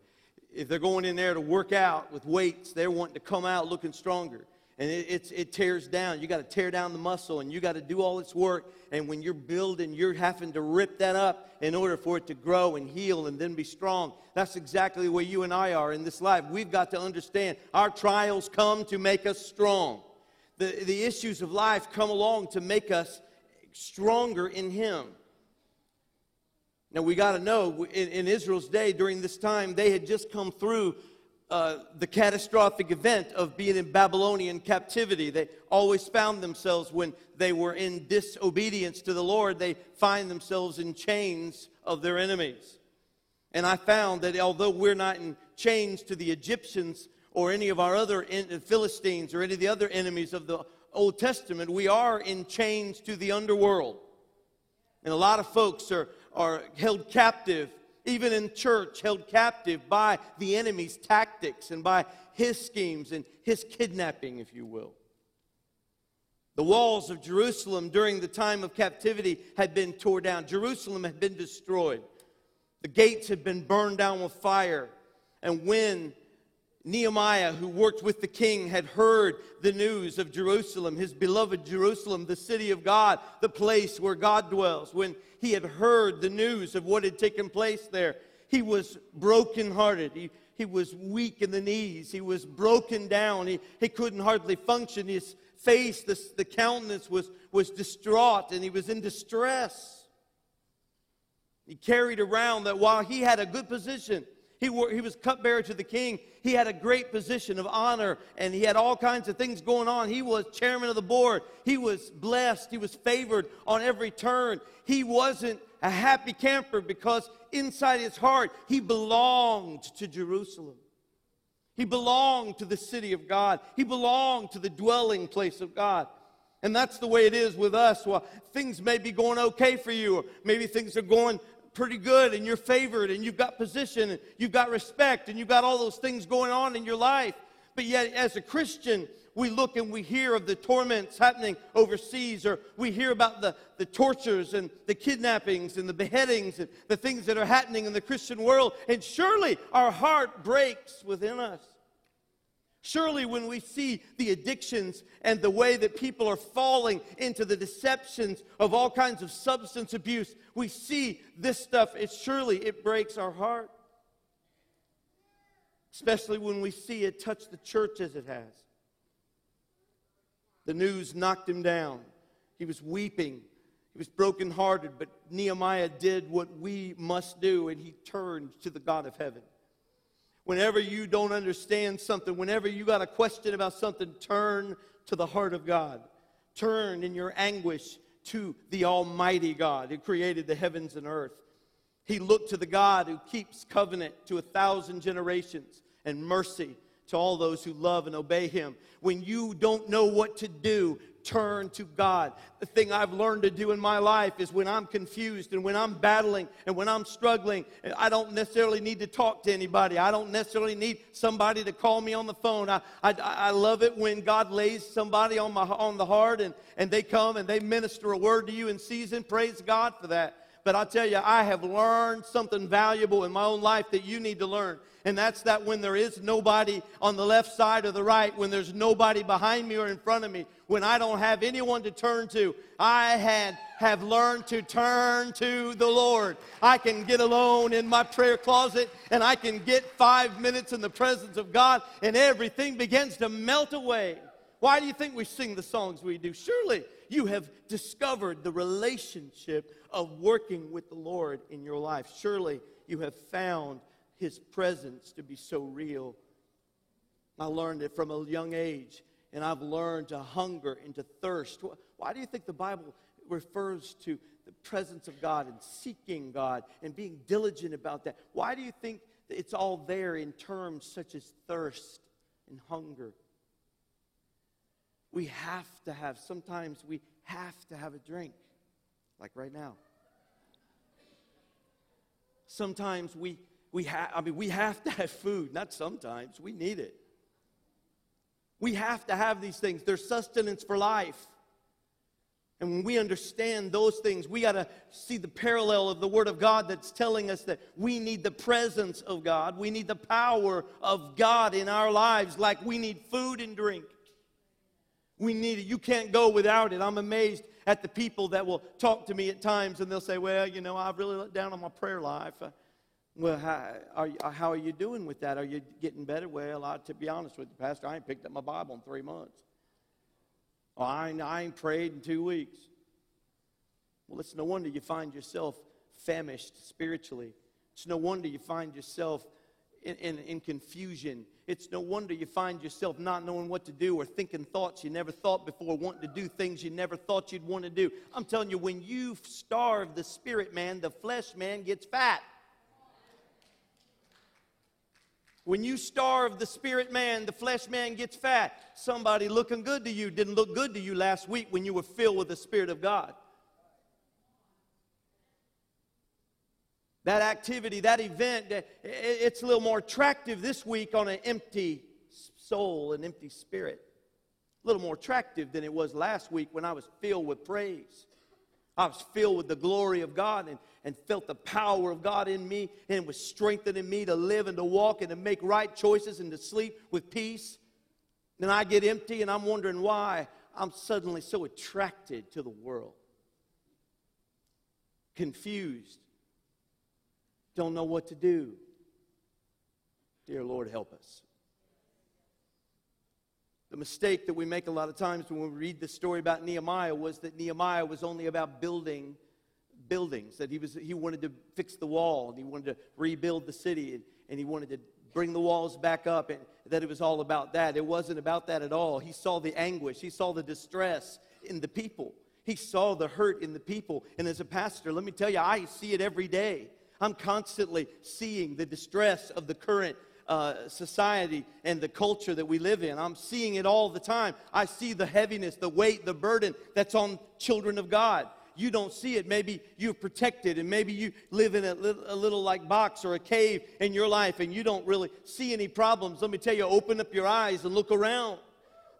S3: if they're going in there to work out with weights, they're wanting to come out looking stronger and it, it tears down. You got to tear down the muscle and you got to do all its work. And when you're building, you're having to rip that up in order for it to grow and heal and then be strong. That's exactly where you and I are in this life. We've got to understand our trials come to make us strong. The, the issues of life come along to make us stronger in Him. Now, we got to know in, in Israel's day during this time, they had just come through uh, the catastrophic event of being in Babylonian captivity. They always found themselves when they were in disobedience to the Lord, they find themselves in chains of their enemies. And I found that although we're not in chains to the Egyptians or any of our other in, Philistines or any of the other enemies of the Old Testament, we are in chains to the underworld. And a lot of folks are, are held captive even in church, held captive by the enemy's tactics and by his schemes and his kidnapping, if you will. The walls of Jerusalem during the time of captivity had been torn down. Jerusalem had been destroyed. The gates had been burned down with fire. And when Nehemiah, who worked with the king, had heard the news of Jerusalem, his beloved Jerusalem, the city of God, the place where God dwells. When he had heard the news of what had taken place there, he was brokenhearted. He, he was weak in the knees. He was broken down. He, he couldn't hardly function. His face, the, the countenance was, was distraught and he was in distress. He carried around that while he had a good position, he, he was cupbearer to the king. He had a great position of honor and he had all kinds of things going on. He was chairman of the board. He was blessed. He was favored on every turn. He wasn't a happy camper because inside his heart, he belonged to Jerusalem. He belonged to the city of God. He belonged to the dwelling place of God. And that's the way it is with us. Well, things may be going okay for you, or maybe things are going pretty good and you're favored and you've got position and you've got respect and you've got all those things going on in your life. But yet, as a Christian, we look and we hear of the torments happening overseas, or we hear about the, the tortures and the kidnappings and the beheadings and the things that are happening in the Christian world. And surely our heart breaks within us. Surely, when we see the addictions and the way that people are falling into the deceptions of all kinds of substance abuse, we see this stuff, it surely it breaks our heart. Especially when we see it touch the church as it has. The news knocked him down. He was weeping. He was brokenhearted, but Nehemiah did what we must do, and he turned to the God of heaven. Whenever you don't understand something, whenever you got a question about something, turn to the heart of God. Turn in your anguish to the Almighty God who created the heavens and earth. He looked to the God who keeps covenant to a thousand generations and mercy to all those who love and obey him. When you don't know what to do, turn to God. The thing I've learned to do in my life is when I'm confused and when I'm battling and when I'm struggling, I don't necessarily need to talk to anybody. I don't necessarily need somebody to call me on the phone. I, I, I love it when God lays somebody on, my, on the heart and, and they come and they minister a word to you in season. Praise God for that. But I tell you, I have learned something valuable in my own life that you need to learn. And that's that when there is nobody on the left side or the right, when there's nobody behind me or in front of me, when I don't have anyone to turn to, I had, have learned to turn to the Lord. I can get alone in my prayer closet and I can get five minutes in the presence of God and everything begins to melt away. Why do you think we sing the songs we do? Surely you have discovered the relationship of working with the Lord in your life. Surely you have found his presence to be so real. I learned it from a young age, and I've learned to hunger and to thirst. Why do you think the Bible refers to the presence of God and seeking God and being diligent about that? Why do you think it's all there in terms such as thirst and hunger? We have to have, sometimes we have to have a drink, like right now. Sometimes we we have, I mean, we have to have food, not sometimes, we need it. We have to have these things. They're sustenance for life. And when we understand those things, we got to see the parallel of the Word of God that's telling us that we need the presence of God. We need the power of God in our lives, like we need food and drink. We need it. You can't go without it. I'm amazed at the people that will talk to me at times and they'll say, Well, you know, I've really let down on my prayer life. Uh, well, how are, you, how are you doing with that? Are you getting better? Well, I, to be honest with you, Pastor, I ain't picked up my Bible in three months. I, ain't, I ain't prayed in two weeks. Well, it's no wonder you find yourself famished spiritually. It's no wonder you find yourself in, in, in, confusion. It's no wonder you find yourself not knowing what to do or thinking thoughts you never thought before, wanting to do things you never thought you'd want to do. I'm telling you, when you starve the spirit man, the flesh man gets fat. When you starve the spirit man, the flesh man gets fat. Somebody looking good to you didn't look good to you last week when you were filled with the Spirit of God. That activity, that event, it's a little more attractive this week on an empty soul, an empty spirit. A little more attractive than it was last week when I was filled with praise. I was filled with the glory of God and, and felt the power of God in me, and was strengthening me to live and to walk and to make right choices and to sleep with peace. Then I get empty and I'm wondering why I'm suddenly so attracted to the world. Confused. Don't know what to do. Dear Lord, help us. The mistake that we make a lot of times when we read the story about Nehemiah was that Nehemiah was only about building buildings, that he, was, he wanted to fix the wall and he wanted to rebuild the city and, and he wanted to bring the walls back up and that it was all about that. It wasn't about that at all. He saw the anguish, he saw the distress in the people, he saw the hurt in the people. And as a pastor, let me tell you, I see it every day. I'm constantly seeing the distress of the current uh, society and the culture that we live in. I'm seeing it all the time. I see the heaviness, the weight, the burden that's on children of God. You don't see it. Maybe you're protected, and maybe you live in a little, a little like box or a cave in your life, and you don't really see any problems. Let me tell you, open up your eyes and look around.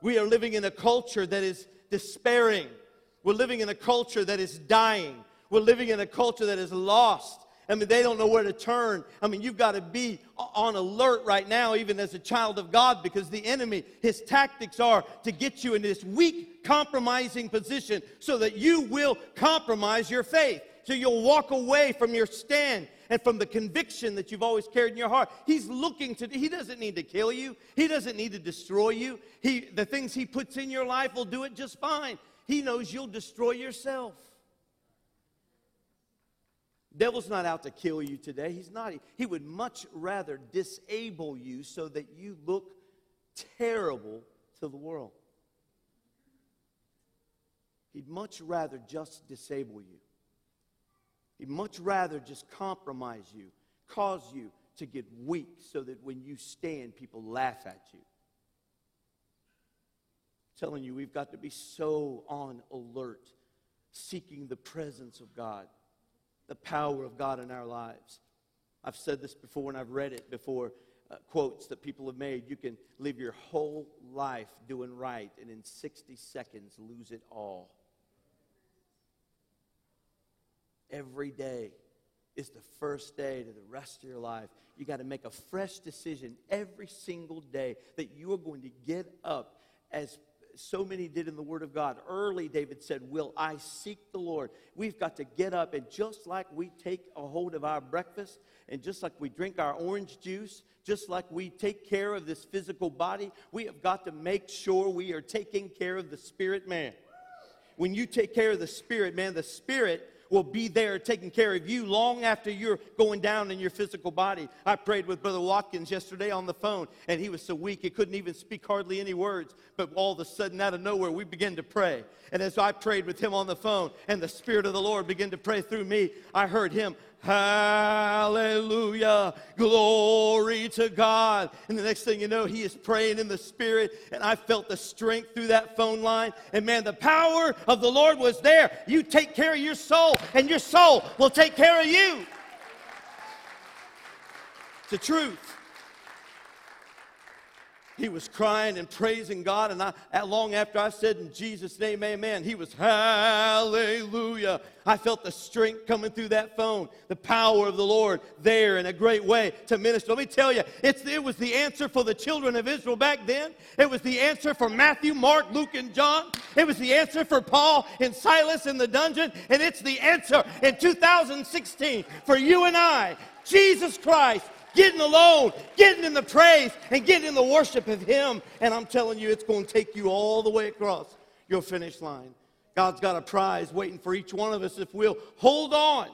S3: We are living in a culture that is despairing. We're living in a culture that is dying. We're living in a culture that is lost. I mean, they don't know where to turn. I mean, you've got to be on alert right now, even as a child of God, because the enemy, his tactics are to get you in this weak, compromising position so that you will compromise your faith. So you'll walk away from your stand and from the conviction that you've always carried in your heart. He's looking to, he doesn't need to kill you, he doesn't need to destroy you. He, the things he puts in your life will do it just fine. He knows you'll destroy yourself. Devil's not out to kill you today. He's not. He, would much rather disable you so that you look terrible to the world. He'd much rather just disable you. He'd much rather just compromise you, cause you to get weak so that when you stand, people laugh at you. I'm telling you, we've got to be so on alert, seeking the presence of God, the power of God in our lives. I've said this before and I've read it before. Uh, quotes that people have made. You can live your whole life doing right and in 60 seconds lose it all. Every day is the first day to the rest of your life. You got to make a fresh decision every single day that you are going to get up as so many did in the Word of God. Early, David said, Will I seek the Lord? We've got to get up, and just like we take a hold of our breakfast, and just like we drink our orange juice, just like we take care of this physical body, we have got to make sure we are taking care of the spirit man. When you take care of the spirit man, the spirit will be there taking care of you long after you're going down in your physical body. I prayed with Brother Watkins yesterday on the phone, and he was so weak he couldn't even speak hardly any words. But all of a sudden, out of nowhere, we began to pray. And as I prayed with him on the phone, and the Spirit of the Lord began to pray through me, I heard him Hallelujah. Glory to God. And the next thing you know, he is praying in the spirit. And I felt the strength through that phone line. And man, the power of the Lord was there. You take care of your soul, and your soul will take care of you. It's the truth. He was crying and praising God, and I, long after I said in Jesus' name, amen, he was hallelujah. I felt the strength coming through that phone, the power of the Lord there in a great way to minister. Let me tell you, it was the answer for the children of Israel back then. It was the answer for Matthew, Mark, Luke, and John. It was the answer for Paul and Silas in the dungeon, and it's the answer in 2016 for you and I. Jesus Christ getting alone, getting in the praise, and getting in the worship of Him. And I'm telling you, it's going to take you all the way across your finish line. God's got a prize waiting for each one of us if we'll hold on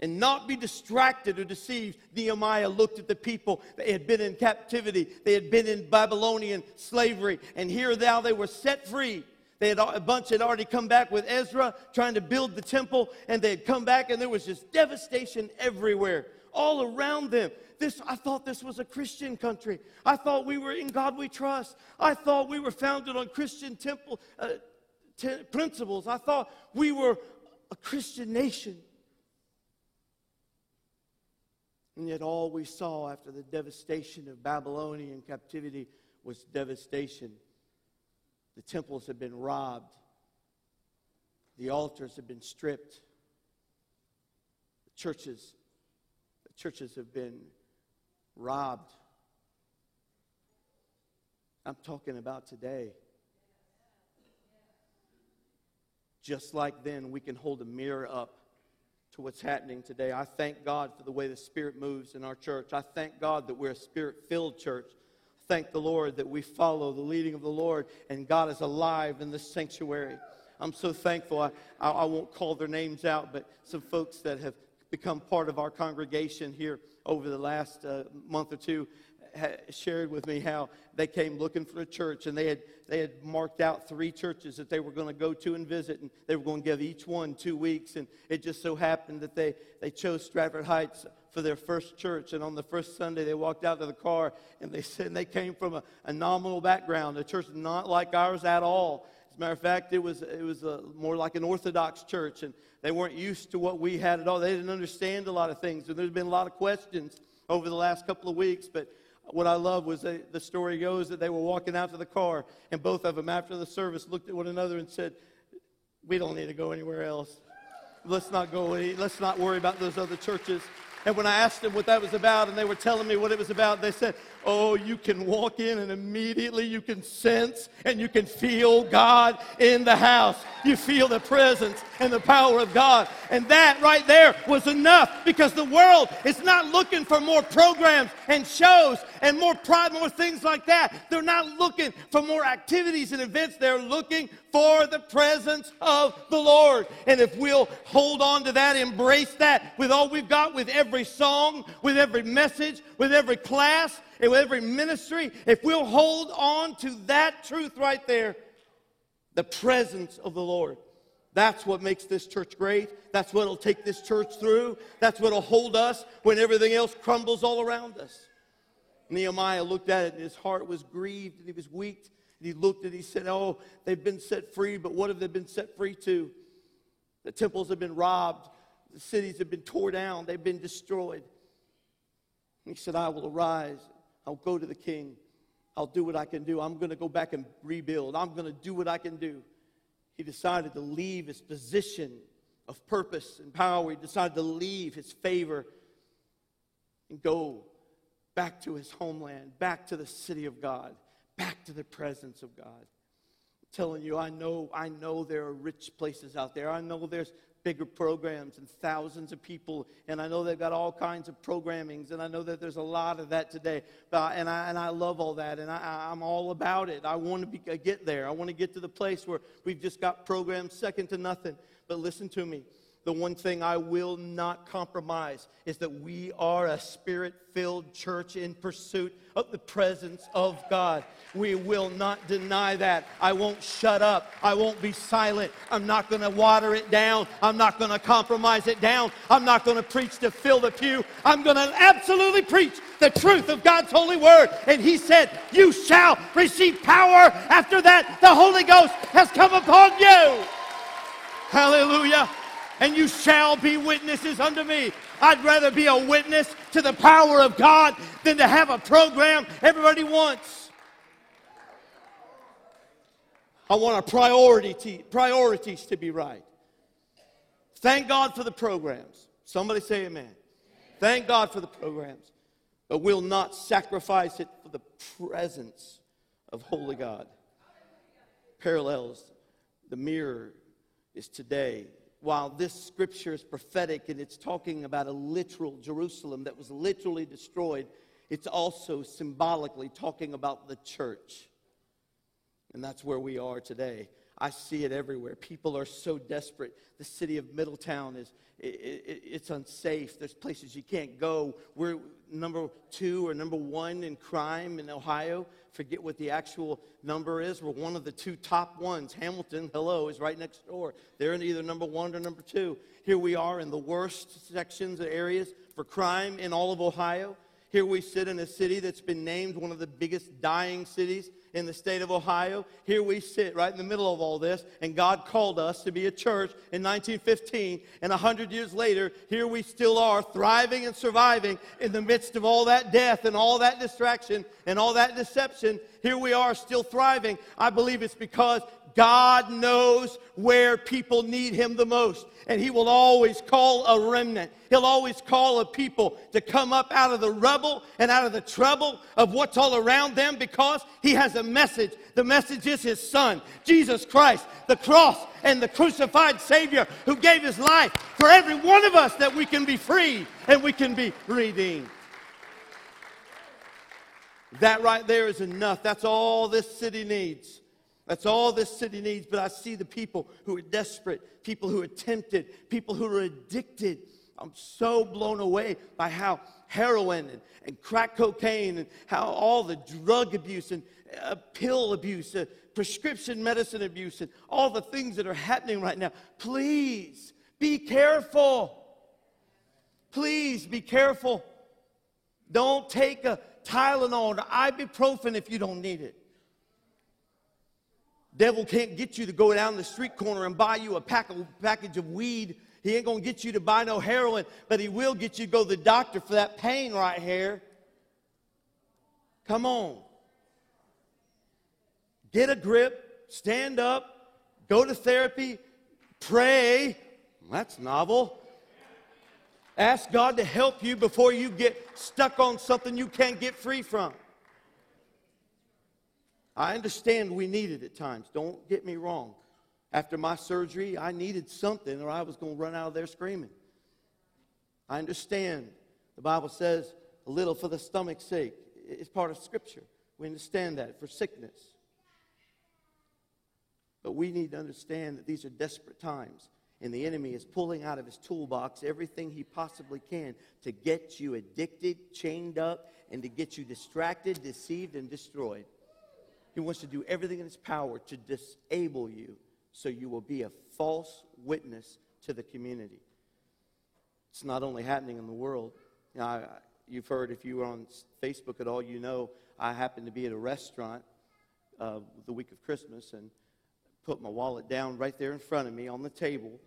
S3: and not be distracted or deceived. Nehemiah looked at the people that had been in captivity, they had been in Babylonian slavery, and here now they were set free. They had a bunch had already come back with Ezra trying to build the temple, and they had come back, and there was just devastation everywhere, all around them. This, I thought this was a Christian country. I thought we were in God we trust. I thought we were founded on Christian temple uh, t- principles. I thought we were a Christian nation. And yet, all we saw after the devastation of Babylonian captivity was devastation. The temples had been robbed, the altars had been stripped, the churches, the churches have been robbed. I'm talking about today. Just like then, we can hold a mirror up to what's happening today. I thank God for the way the Spirit moves in our church. I thank God that we're a Spirit filled church. Thank the Lord that we follow the leading of the Lord and God is alive in this sanctuary. I'm so thankful. I, I, I won't call their names out, but some folks that have become part of our congregation here over the last uh, month or two shared with me how they came looking for a church and they had they had marked out three churches that they were going to go to and visit and they were going to give each one two weeks and it just so happened that they they chose Stratford Heights for their first church and on the first Sunday they walked out to the car and they said they came from a, a nominal background a church not like ours at all as a matter of fact, it was, it was a, more like an Orthodox church, and they weren't used to what we had at all. They didn't understand a lot of things, and there's been a lot of questions over the last couple of weeks. But what I love was they, the story goes that they were walking out to the car, and both of them, after the service, looked at one another and said, We don't need to go anywhere else. Let's not go, let's not worry about those other churches. And when I asked them what that was about, and they were telling me what it was about, they said, Oh, you can walk in and immediately you can sense and you can feel God in the house. You feel the presence and the power of God. And that right there was enough because the world is not looking for more programs and shows and more pride, more things like that. They're not looking for more activities and events. They're looking for the presence of the Lord. And if we'll hold on to that, embrace that with all we've got, with every song, with every message, with every class, and with every ministry, if we'll hold on to that truth right there, the presence of the Lord. That's what makes this church great. That's what'll take this church through. That's what'll hold us when everything else crumbles all around us. Nehemiah looked at it and his heart was grieved and he was weak. And he looked and he said, Oh, they've been set free, but what have they been set free to? The temples have been robbed, the cities have been torn down, they've been destroyed. And He said, I will arise, I'll go to the king, I'll do what I can do. I'm going to go back and rebuild, I'm going to do what I can do. He decided to leave his position of purpose and power, he decided to leave his favor and go back to his homeland, back to the city of God back to the presence of God. I'm telling you, I know, I know there are rich places out there. I know there's bigger programs and thousands of people, and I know they've got all kinds of programmings, and I know that there's a lot of that today. And, I, and I love all that, and I, I'm all about it. I want to be, get there. I want to get to the place where we've just got programs second to nothing. But listen to me the one thing I will not compromise is that we are a spirit filled church in pursuit of the presence of God. We will not deny that. I won't shut up. I won't be silent. I'm not going to water it down. I'm not going to compromise it down. I'm not going to preach to fill the pew. I'm going to absolutely preach the truth of God's holy word. And He said, You shall receive power. After that, the Holy Ghost has come upon you. Hallelujah and you shall be witnesses unto me. I'd rather be a witness to the power of God than to have a program everybody wants. I want our priority priorities to be right. Thank God for the programs. Somebody say amen. Thank God for the programs. But we'll not sacrifice it for the presence of holy God. Parallels. The mirror is today while this scripture is prophetic and it's talking about a literal Jerusalem that was literally destroyed, it's also symbolically talking about the church. And that's where we are today. I see it everywhere. People are so desperate. The city of Middletown is it, it, it's unsafe. There's places you can't go. We're number two or number one in crime in Ohio. Forget what the actual number is. We're one of the two top ones. Hamilton, hello, is right next door. They're in either number one or number two. Here we are in the worst sections, of areas for crime in all of Ohio. Here we sit in a city that's been named one of the biggest dying cities in the state of Ohio. Here we sit right in the middle of all this, and God called us to be a church in 1915. And 100 years later, here we still are, thriving and surviving in the midst of all that death and all that distraction and all that deception. Here we are, still thriving. I believe it's because God knows where people need Him the most. And He will always call a remnant. He'll always call a people to come up out of the rubble and out of the trouble of what's all around them because He has a message. The message is His Son, Jesus Christ, the cross and the crucified Savior who gave His life for every one of us that we can be free and we can be redeemed. That right there is enough. That's all this city needs. That's all this city needs. But I see the people who are desperate, people who are tempted, people who are addicted. I'm so blown away by how heroin and, and crack cocaine and how all the drug abuse and uh, pill abuse, uh, prescription medicine abuse, and all the things that are happening right now. Please be careful. Please be careful. Don't take a Tylenol or ibuprofen if you don't need it. Devil can't get you to go down the street corner and buy you a pack of, package of weed. He ain't gonna get you to buy no heroin, but he will get you to go to the doctor for that pain right here. Come on. Get a grip, stand up, go to therapy, pray. That's novel. Ask God to help you before you get stuck on something you can't get free from. I understand we need it at times. Don't get me wrong. After my surgery, I needed something or I was going to run out of there screaming. I understand. The Bible says a little for the stomach's sake. It's part of Scripture. We understand that for sickness. But we need to understand that these are desperate times. And the enemy is pulling out of his toolbox everything he possibly can to get you addicted, chained up, and to get you distracted, deceived, and destroyed. He wants to do everything in his power to disable you so you will be a false witness to the community. It's not only happening in the world. You know, I, you've heard, if you were on Facebook at all, you know I happened to be at a restaurant uh, the week of Christmas and put my wallet down right there in front of me on the table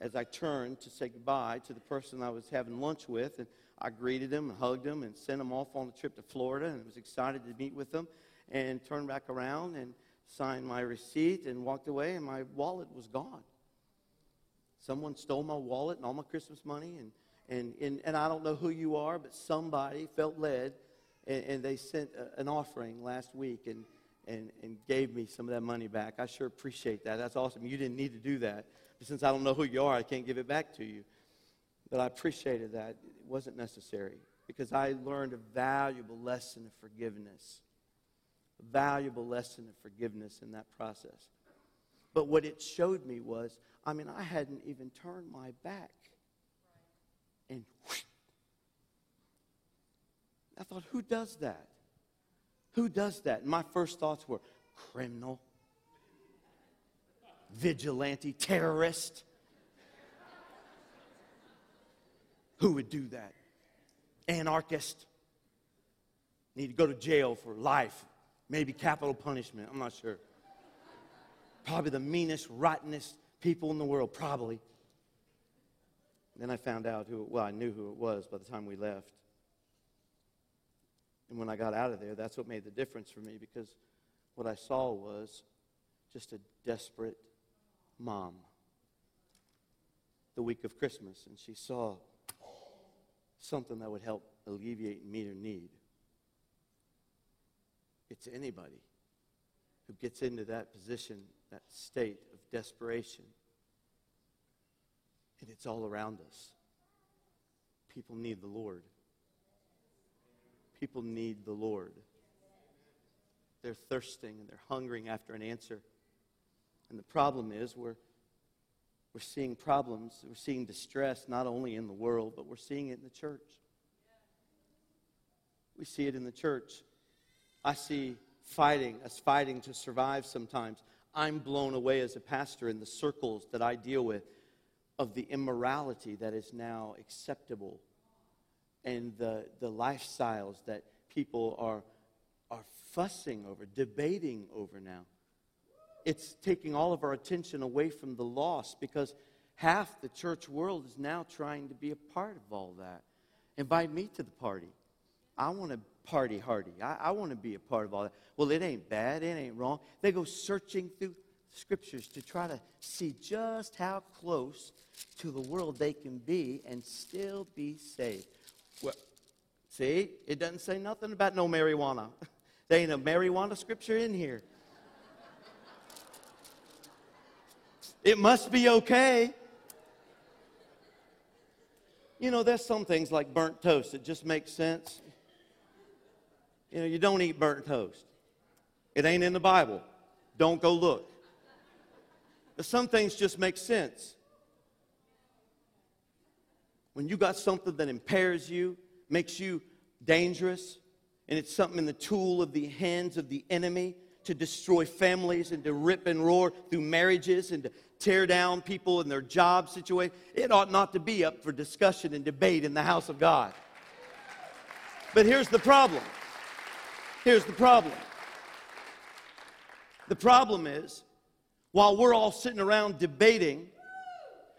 S3: as I turned to say goodbye to the person I was having lunch with. And I greeted him and hugged him and sent him off on a trip to Florida and was excited to meet with him and turned back around and signed my receipt and walked away, and my wallet was gone. Someone stole my wallet and all my Christmas money, and, and, and, and I don't know who you are, but somebody felt led, and, and they sent a, an offering last week and, and, and gave me some of that money back. I sure appreciate that. That's awesome. You didn't need to do that. But since I don't know who you are, I can't give it back to you. But I appreciated that. It wasn't necessary because I learned a valuable lesson of forgiveness valuable lesson of forgiveness in that process. But what it showed me was, I mean, I hadn't even turned my back. And whoosh, I thought, who does that? Who does that? And my first thoughts were criminal, vigilante, terrorist. Who would do that? Anarchist. Need to go to jail for life maybe capital punishment. I'm not sure. Probably the meanest, rottenest people in the world, probably. Then I found out who, well, I knew who it was by the time we left. And when I got out of there, that's what made the difference for me because what I saw was just a desperate mom the week of Christmas, and she saw something that would help alleviate and meet her need. It's anybody who gets into that position, that state of desperation. And it's all around us. People need the Lord. People need the Lord. They're thirsting and they're hungering after an answer. And the problem is we're, we're seeing problems, we're seeing distress not only in the world, but we're seeing it in the church. We see it in the church. I see fighting, us fighting to survive sometimes. I'm blown away as a pastor in the circles that I deal with of the immorality that is now acceptable and the, the lifestyles that people are, are fussing over, debating over now. It's taking all of our attention away from the lost because half the church world is now trying to be a part of all that. Invite me to the party. I want to party hardy. I, I want to be a part of all that. Well, it ain't bad. It ain't wrong. They go searching through scriptures to try to see just how close to the world they can be and still be saved. Well, see, it doesn't say nothing about no marijuana. there ain't a marijuana scripture in here. It must be okay. You know, there's some things like burnt toast that just makes sense. You know, you don't eat burnt toast. It ain't in the Bible. Don't go look. But some things just make sense. When you got something that impairs you, makes you dangerous, and it's something in the tool of the hands of the enemy to destroy families and to rip and roar through marriages and to tear down people in their job situation, it ought not to be up for discussion and debate in the house of God. But here's the problem Here's the problem the problem is, while we're all sitting around debating,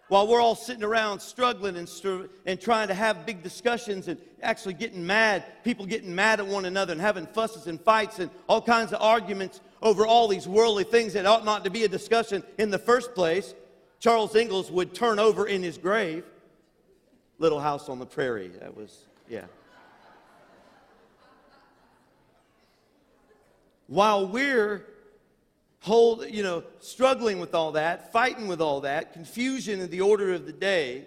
S3: while we're all sitting around struggling and, str- and trying to have big discussions and actually getting mad, people getting mad at one another and having fusses and fights and all kinds of arguments over all these worldly things that ought not to be a discussion in the first place, Charles Ingalls would turn over in his grave. Little House on the Prairie. That was, yeah. While we're hold, you know, struggling with all that, fighting with all that, confusion in the order of the day,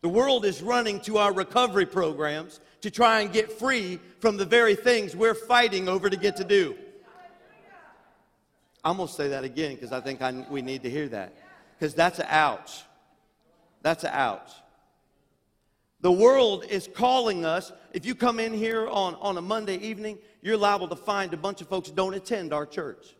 S3: the world is running to our recovery programs to try and get free from the very things we're fighting over to get to do. I'm going to say that again because I think I, we need to hear that. Because that's an ouch. That's an ouch. The world is calling us. If you come in here on, on a Monday evening, you're liable to find a bunch of folks don't attend our church.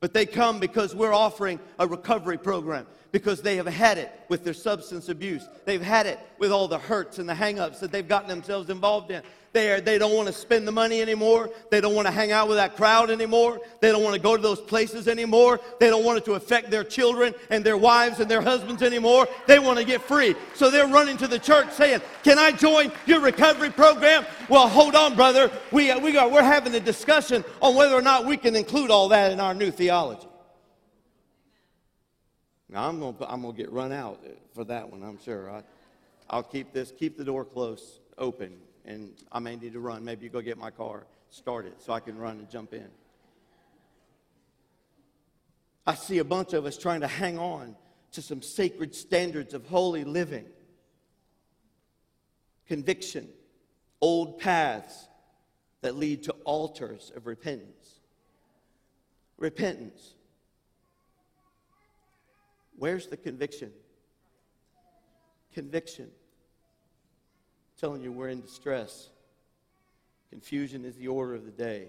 S3: But they come because we're offering a recovery program, because they have had it with their substance abuse. They've had it with all the hurts and the hangups that they've gotten themselves involved in. They, are, they don't want to spend the money anymore. They don't want to hang out with that crowd anymore. They don't want to go to those places anymore. They don't want it to affect their children and their wives and their husbands anymore. They want to get free. So they're running to the church saying, Can I join your recovery program? Well, hold on, brother. We, we got, we're having a discussion on whether or not we can include all that in our new theology. Now, I'm to I'm gonna get run out for that one, I'm sure. I, I'll keep this, keep the door close, open and I may need to run. Maybe you go get my car started so I can run and jump in. I see a bunch of us trying to hang on to some sacred standards of holy living, conviction, old paths that lead to altars of repentance. Repentance. Where's the conviction? Conviction telling you we're in distress. Confusion is the order of the day.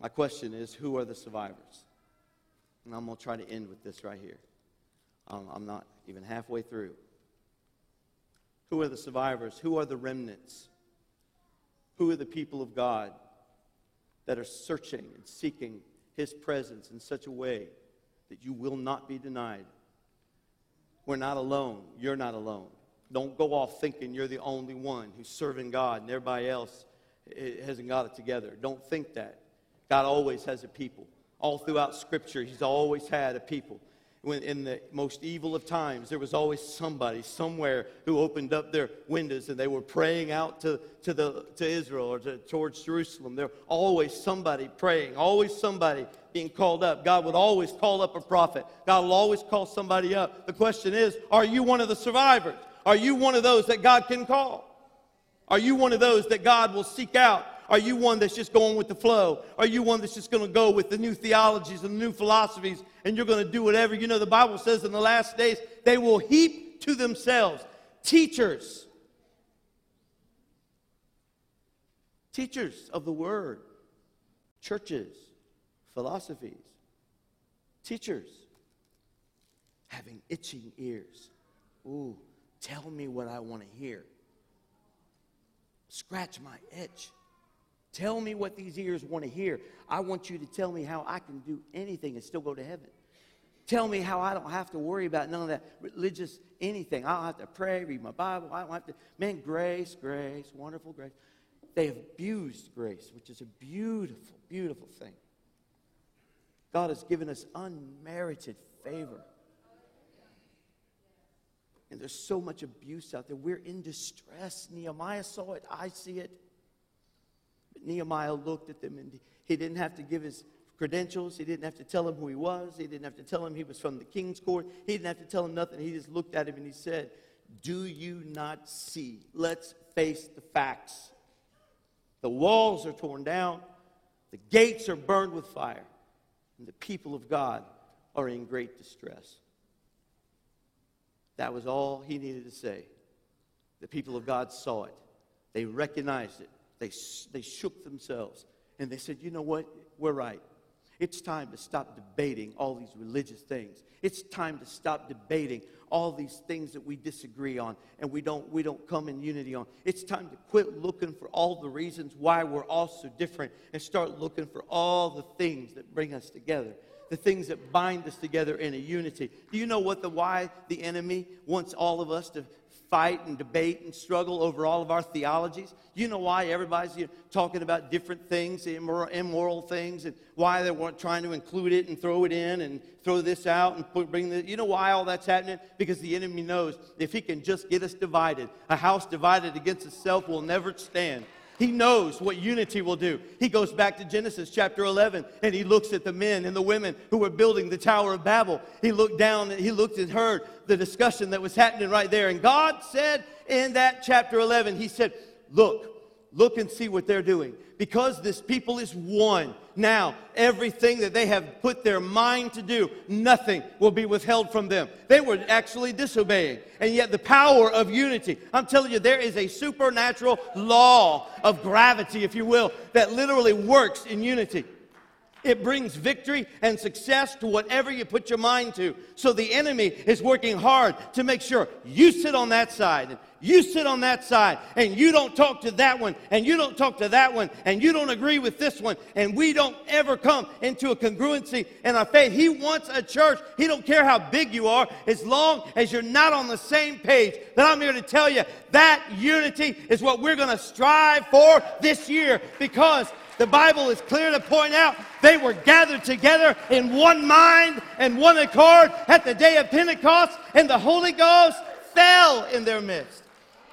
S3: My question is who are the survivors? And I'm going to try to end with this right here. Um, I'm not even halfway through. Who are the survivors? Who are the remnants? Who are the people of God that are searching and seeking His presence in such a way that you will not be denied? We're not alone. You're not alone. Don't go off thinking you're the only one who's serving God and everybody else hasn't got it together. Don't think that. God always has a people. All throughout Scripture, He's always had a people. When in the most evil of times, there was always somebody somewhere who opened up their windows and they were praying out to, to, the, to Israel or to, towards Jerusalem. There always somebody praying, always somebody being called up. God would always call up a prophet. God will always call somebody up. The question is, are you one of the survivors? Are you one of those that God can call? Are you one of those that God will seek out are you one that's just going with the flow? Are you one that's just going to go with the new theologies and the new philosophies and you're going to do whatever? You know, the Bible says in the last days, they will heap to themselves teachers. Teachers of the word, churches, philosophies, teachers having itching ears. Ooh, tell me what I want to hear. Scratch my itch. Tell me what these ears want to hear. I want you to tell me how I can do anything and still go to heaven. Tell me how I don't have to worry about none of that religious anything. I don't have to pray, read my Bible. I don't have to. Man, grace, grace, wonderful grace. They abused grace, which is a beautiful, beautiful thing. God has given us unmerited favor. And there's so much abuse out there. We're in distress. Nehemiah saw it. I see it. Nehemiah looked at them and he didn't have to give his credentials. He didn't have to tell him who he was. He didn't have to tell him he was from the king's court. He didn't have to tell him nothing. He just looked at him and he said, Do you not see? Let's face the facts. The walls are torn down, the gates are burned with fire, and the people of God are in great distress. That was all he needed to say. The people of God saw it, they recognized it, they, they shook themselves and they said, You know what? We're right. It's time to stop debating all these religious things. It's time to stop debating all these things that we disagree on and we don't, we don't come in unity on. It's time to quit looking for all the reasons why we're all so different and start looking for all the things that bring us together, the things that bind us together in a unity. Do you know what the why the enemy wants all of us to fight and debate and struggle over all of our theologies. You know why everybody's you know, talking about different things, immoral, immoral things, and why they weren't trying to include it and throw it in and throw this out and put, bring the. You know why all that's happening? Because the enemy knows if he can just get us divided, a house divided against itself will never stand. He knows what unity will do. He goes back to Genesis chapter 11 and he looks at the men and the women who were building the Tower of Babel. He looked down and he looked and heard the discussion that was happening right there. And God said in that chapter 11, He said, Look, look and see what they're doing. Because this people is one. Now, everything that they have put their mind to do, nothing will be withheld from them. They were actually disobeying. And yet, the power of unity, I'm telling you, there is a supernatural law of gravity, if you will, that literally works in unity. It brings victory and success to whatever you put your mind to. So the enemy is working hard to make sure you sit on that side and you sit on that side and you don't talk to that one and you don't talk to that one and you don't agree with this one and we don't ever come into a congruency in our faith. He wants a church. He don't care how big you are as long as you're not on the same page. But I'm here to tell you that unity is what we're going to strive for this year because the Bible is clear to point out they were gathered together in one mind and one accord at the day of Pentecost, and the Holy Ghost fell in their midst.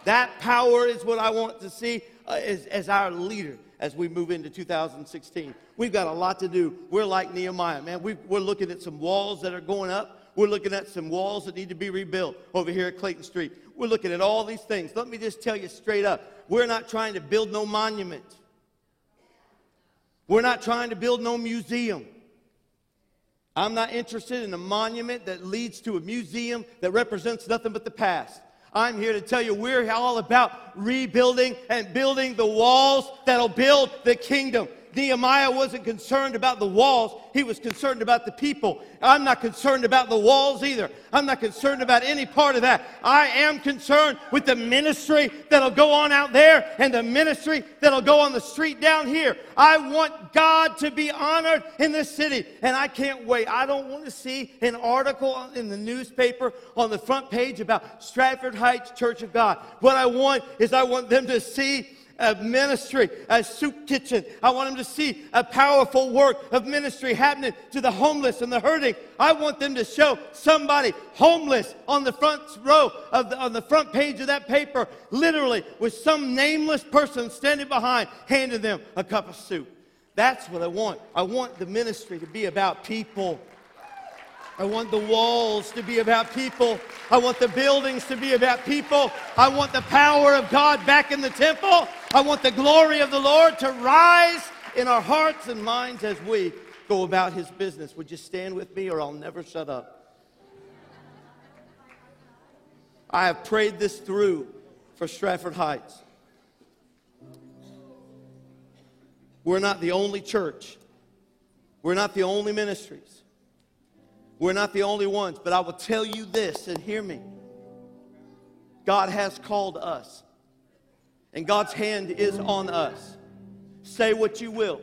S3: That power is what I want to see uh, as, as our leader as we move into 2016. We've got a lot to do. We're like Nehemiah, man. we we're looking at some walls that are going up. We're looking at some walls that need to be rebuilt over here at Clayton Street. We're looking at all these things. Let me just tell you straight up we're not trying to build no monument. We're not trying to build no museum. I'm not interested in a monument that leads to a museum that represents nothing but the past. I'm here to tell you we're all about rebuilding and building the walls that'll build the kingdom. Nehemiah wasn't concerned about the walls, he was concerned about the people. I'm not concerned about the walls either. I'm not concerned about any part of that. I am concerned with the ministry that'll go on out there and the ministry that'll go on the street down here. I want God to be honored in this city, and I can't wait. I don't want to see an article in the newspaper on the front page about Stratford Heights Church of God. What I want is I want them to see a ministry, a soup kitchen. I want them to see a powerful work of ministry happening to the homeless and the hurting. I want them to show somebody homeless on the front row of the, on the front page of that paper, literally with some nameless person standing behind, handing them a cup of soup. That's what I want. I want the ministry to be about people. I want the walls to be about people. I want the buildings to be about people. I want the power of God back in the temple. I want the glory of the Lord to rise in our hearts and minds as we go about his business. Would you stand with me or I'll never shut up? I have prayed this through for Stratford Heights. We're not the only church. We're not the only ministries. We're not the only ones, but I will tell you this and hear me. God has called us, and God's hand is on us. Say what you will,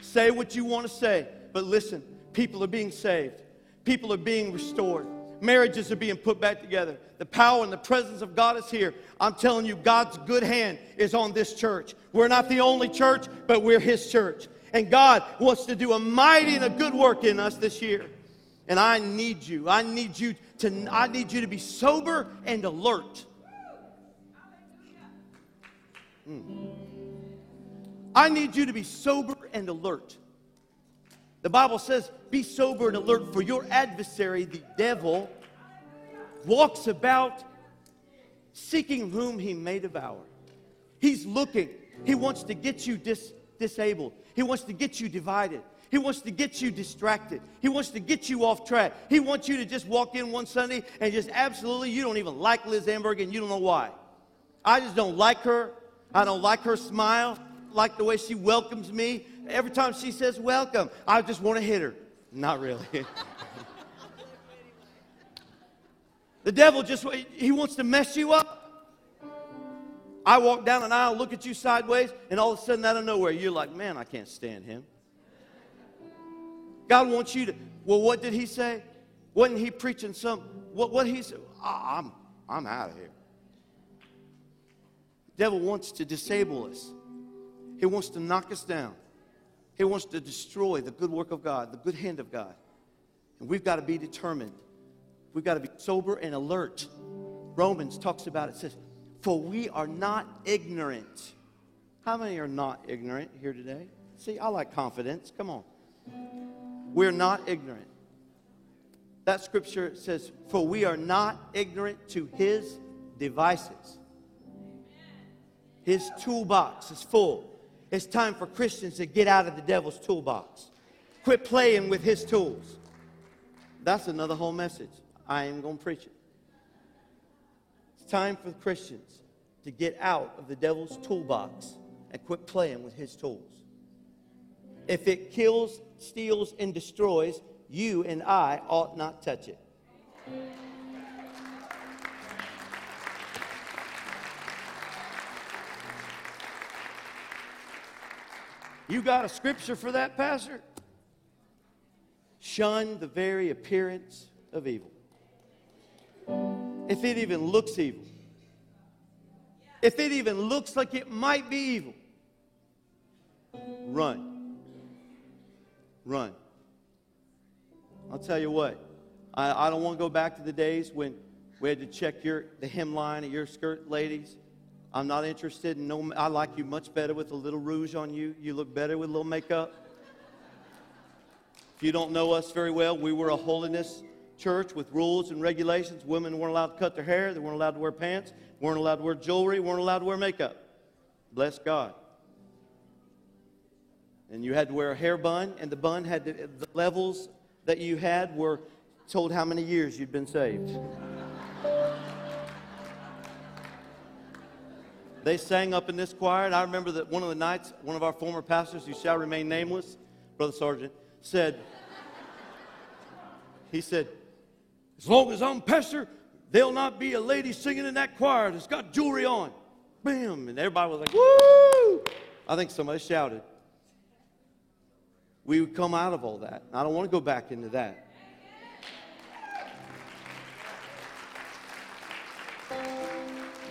S3: say what you want to say, but listen people are being saved, people are being restored, marriages are being put back together. The power and the presence of God is here. I'm telling you, God's good hand is on this church. We're not the only church, but we're His church. And God wants to do a mighty and a good work in us this year. And I need you. I need you to I need you to be sober and alert. Mm. I need you to be sober and alert. The Bible says, Be sober and alert, for your adversary, the devil, walks about seeking whom he may devour. He's looking. He wants to get you dis- disabled, he wants to get you divided. He wants to get you distracted. He wants to get you off track. He wants you to just walk in one Sunday and just absolutely, you don't even like Liz Amberg and you don't know why. I just don't like her. I don't like her smile, like the way she welcomes me. Every time she says welcome, I just want to hit her. Not really. the devil just, he wants to mess you up. I walk down an aisle, look at you sideways, and all of a sudden, out of nowhere, you're like, man, I can't stand him. God wants you to. Well, what did he say? Wasn't he preaching some? What, what he said? I'm, I'm out of here. The devil wants to disable us. He wants to knock us down. He wants to destroy the good work of God, the good hand of God. And we've got to be determined. We've got to be sober and alert. Romans talks about it, says, For we are not ignorant. How many are not ignorant here today? See, I like confidence. Come on. We're not ignorant. That scripture says, For we are not ignorant to his devices. His toolbox is full. It's time for Christians to get out of the devil's toolbox. Quit playing with his tools. That's another whole message. I am going to preach it. It's time for Christians to get out of the devil's toolbox and quit playing with his tools. If it kills, steals, and destroys, you and I ought not touch it. You got a scripture for that, Pastor? Shun the very appearance of evil. If it even looks evil, if it even looks like it might be evil, run. Run. I'll tell you what, I, I don't want to go back to the days when we had to check your, the hemline of your skirt, ladies. I'm not interested in no, I like you much better with a little rouge on you. You look better with a little makeup. If you don't know us very well, we were a holiness church with rules and regulations. Women weren't allowed to cut their hair, they weren't allowed to wear pants, weren't allowed to wear jewelry, weren't allowed to wear makeup. Bless God. And you had to wear a hair bun, and the bun had to, the levels that you had were told how many years you'd been saved. They sang up in this choir, and I remember that one of the nights, one of our former pastors, who shall remain nameless, Brother Sergeant, said, he said, as long as I'm pastor, there'll not be a lady singing in that choir that's got jewelry on. Bam! And everybody was like, woo! I think somebody shouted. We would come out of all that. I don't want to go back into that.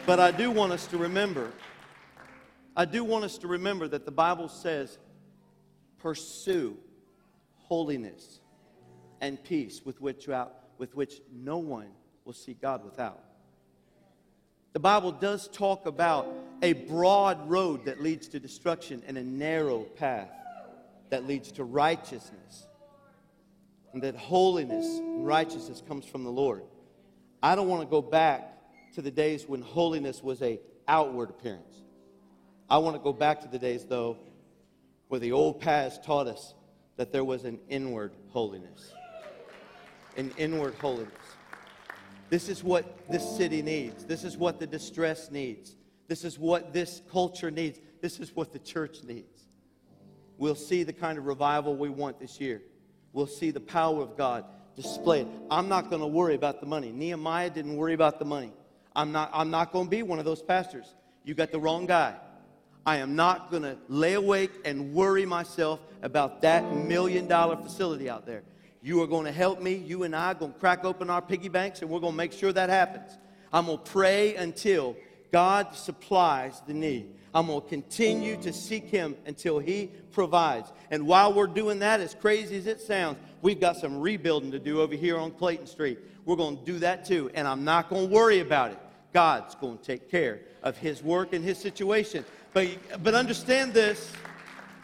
S3: But I do want us to remember, I do want us to remember that the Bible says, pursue holiness and peace with which, with which no one will see God without. The Bible does talk about a broad road that leads to destruction and a narrow path that leads to righteousness. And that holiness and righteousness comes from the Lord. I don't want to go back to the days when holiness was a outward appearance. I want to go back to the days though where the old past taught us that there was an inward holiness. An inward holiness. This is what this city needs. This is what the distress needs. This is what this culture needs. This is what the church needs. We'll see the kind of revival we want this year. We'll see the power of God displayed. I'm not going to worry about the money. Nehemiah didn't worry about the money. I'm not, I'm not going to be one of those pastors. You got the wrong guy. I am not going to lay awake and worry myself about that million dollar facility out there. You are going to help me. You and I are going to crack open our piggy banks and we're going to make sure that happens. I'm going to pray until God supplies the need. I'm going to continue to seek Him until He provides. And while we're doing that, as crazy as it sounds, we've got some rebuilding to do over here on Clayton Street. We're going to do that too. And I'm not going to worry about it. God's going to take care of His work and His situation. But, but understand this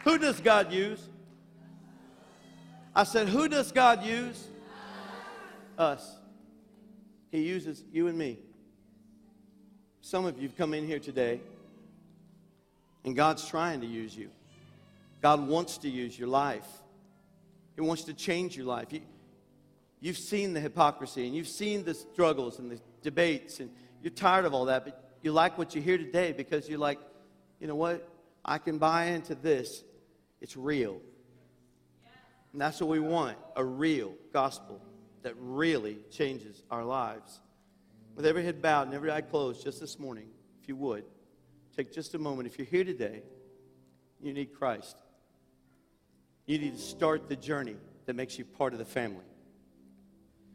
S3: who does God use? I said, Who does God use? Us. He uses you and me. Some of you have come in here today, and God's trying to use you. God wants to use your life, He wants to change your life. You, you've seen the hypocrisy, and you've seen the struggles and the debates, and you're tired of all that, but you like what you hear today because you're like, you know what? I can buy into this. It's real. And that's what we want a real gospel that really changes our lives. With every head bowed and every eye closed, just this morning, if you would, take just a moment. If you're here today, you need Christ. You need to start the journey that makes you part of the family.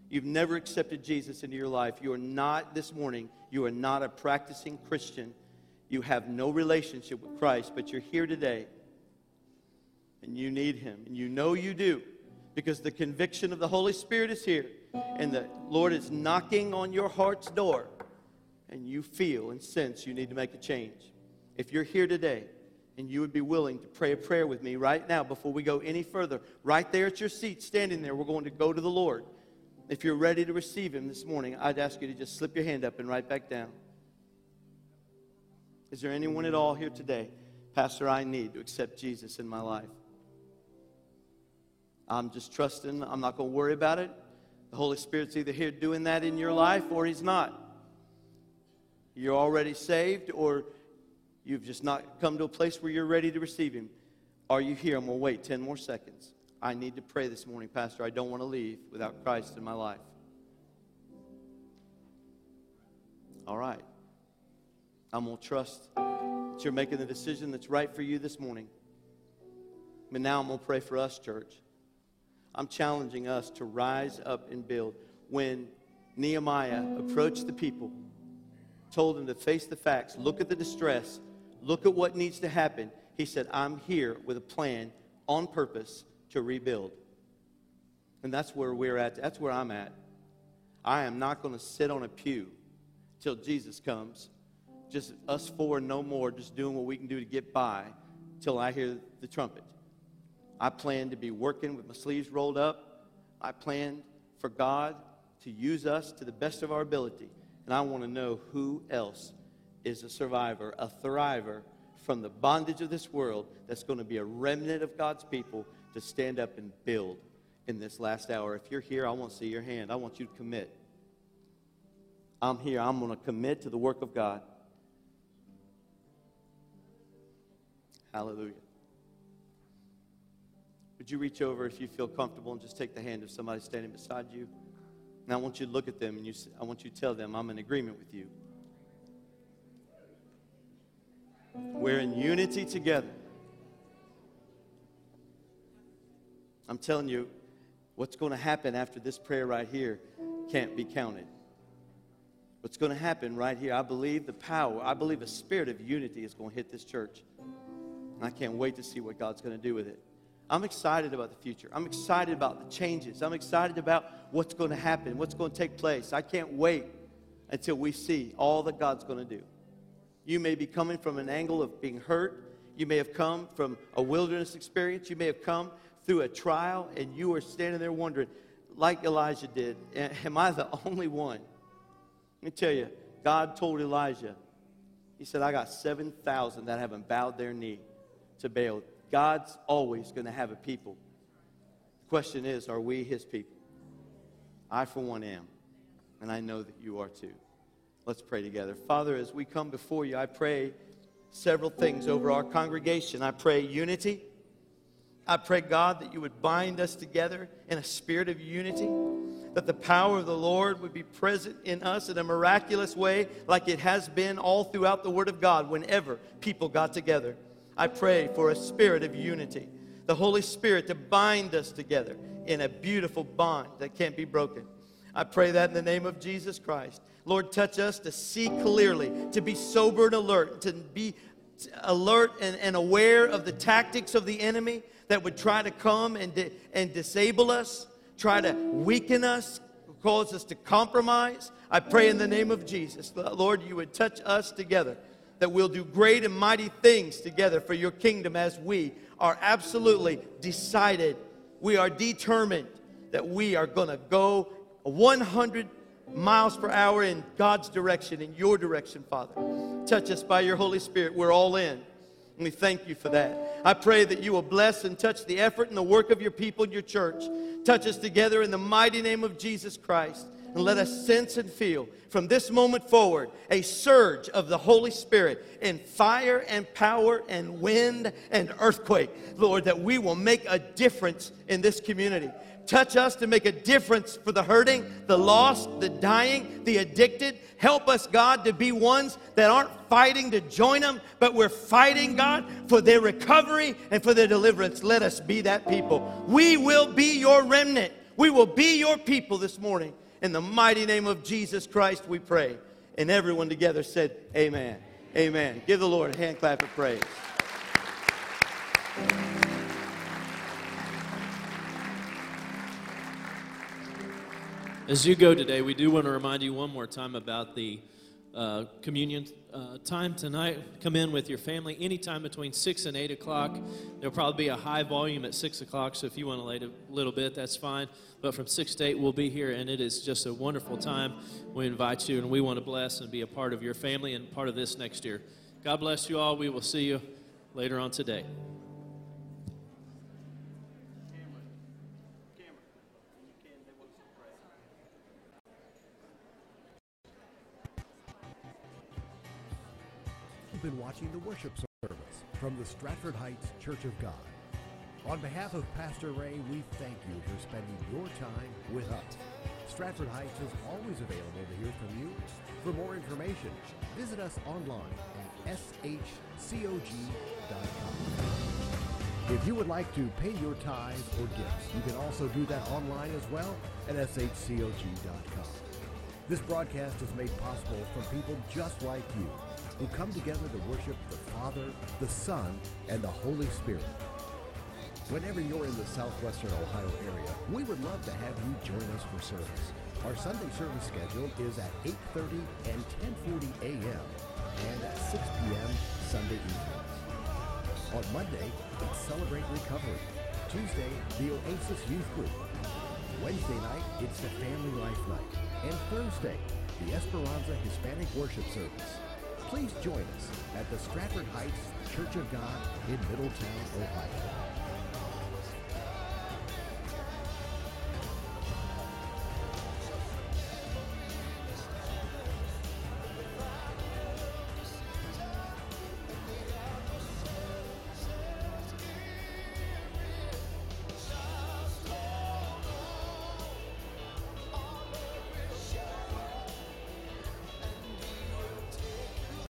S3: You've never accepted Jesus into your life. You are not, this morning, you are not a practicing Christian. you have no relationship with Christ, but you're here today and you need Him, and you know you do because the conviction of the Holy Spirit is here, and the Lord is knocking on your heart's door, and you feel and sense you need to make a change. If you're here today and you would be willing to pray a prayer with me right now before we go any further, right there at your seat, standing there, we're going to go to the Lord. If you're ready to receive Him this morning, I'd ask you to just slip your hand up and right back down. Is there anyone at all here today? Pastor, I need to accept Jesus in my life. I'm just trusting. I'm not going to worry about it. The Holy Spirit's either here doing that in your life or He's not. You're already saved or you've just not come to a place where you're ready to receive Him. Are you here? I'm going to wait 10 more seconds. I need to pray this morning, Pastor. I don't want to leave without Christ in my life. All right. I'm going to trust that you're making the decision that's right for you this morning. But now I'm going to pray for us, church. I'm challenging us to rise up and build. When Nehemiah approached the people, told them to face the facts, look at the distress, look at what needs to happen, he said, I'm here with a plan on purpose to rebuild. And that's where we're at. That's where I'm at. I am not going to sit on a pew till Jesus comes. Just us four, no more, just doing what we can do to get by till I hear the trumpet. I plan to be working with my sleeves rolled up. I plan for God to use us to the best of our ability. And I want to know who else is a survivor, a thriver from the bondage of this world that's going to be a remnant of God's people to stand up and build in this last hour. If you're here, I want to see your hand. I want you to commit. I'm here. I'm going to commit to the work of God. Hallelujah. Would you reach over if you feel comfortable and just take the hand of somebody standing beside you? And I want you to look at them and you, I want you to tell them, I'm in agreement with you. We're in unity together. I'm telling you, what's going to happen after this prayer right here can't be counted. What's going to happen right here, I believe the power, I believe a spirit of unity is going to hit this church. And I can't wait to see what God's going to do with it. I'm excited about the future. I'm excited about the changes. I'm excited about what's going to happen, what's going to take place. I can't wait until we see all that God's going to do. You may be coming from an angle of being hurt. You may have come from a wilderness experience. You may have come through a trial and you are standing there wondering, like Elijah did, am I the only one? Let me tell you, God told Elijah, He said, I got 7,000 that haven't bowed their knee to Baal. God's always going to have a people. The question is, are we His people? I, for one, am. And I know that you are too. Let's pray together. Father, as we come before you, I pray several things over our congregation. I pray unity. I pray, God, that you would bind us together in a spirit of unity, that the power of the Lord would be present in us in a miraculous way, like it has been all throughout the Word of God whenever people got together. I pray for a spirit of unity, the Holy Spirit to bind us together in a beautiful bond that can't be broken. I pray that in the name of Jesus Christ. Lord, touch us to see clearly, to be sober and alert, to be alert and, and aware of the tactics of the enemy that would try to come and, di- and disable us, try to weaken us, cause us to compromise. I pray in the name of Jesus, Lord, you would touch us together, that we'll do great and mighty things together for your kingdom as we are absolutely decided, we are determined that we are going to go 100 miles per hour in God's direction, in your direction, Father. Touch us by your Holy Spirit. We're all in. And we thank you for that. I pray that you will bless and touch the effort and the work of your people in your church. Touch us together in the mighty name of Jesus Christ. And let us sense and feel from this moment forward a surge of the Holy Spirit in fire and power and wind and earthquake. Lord, that we will make a difference in this community. Touch us to make a difference for the hurting, the lost, the dying, the addicted. Help us, God, to be ones that aren't fighting to join them, but we're fighting, God, for their recovery and for their deliverance. Let us be that people. We will be your remnant. We will be your people this morning. In the mighty name of Jesus Christ, we pray. And everyone together said, Amen. Amen. Give the Lord a hand clap of praise.
S2: As you go today, we do want to remind you one more time about the uh, communion uh, time tonight. Come in with your family anytime between 6 and 8 o'clock. There'll probably be a high volume at 6 o'clock, so if you want to wait a little bit, that's fine. But from 6 to 8, we'll be here, and it is just a wonderful time. We invite you, and we want to bless and be a part of your family and part of this next year. God bless you all. We will see you later on today.
S6: Been watching the worship service from the Stratford Heights Church of God. On behalf of Pastor Ray, we thank you for spending your time with us. Stratford Heights is always available to hear from you. For more information, visit us online at shcog.com. If you would like to pay your tithes or gifts, you can also do that online as well at shcog.com. This broadcast is made possible from people just like you who come together to worship the Father, the Son, and the Holy Spirit. Whenever you're in the southwestern Ohio area, we would love to have you join us for service. Our Sunday service schedule is at 8.30 and 10.40 a.m. and at 6 p.m. Sunday evenings. On Monday, it's Celebrate Recovery. Tuesday, the Oasis Youth Group. Wednesday night, it's the Family Life Night. And Thursday, the Esperanza Hispanic Worship Service. Please join us at the Stratford Heights Church of God in Middletown, Ohio.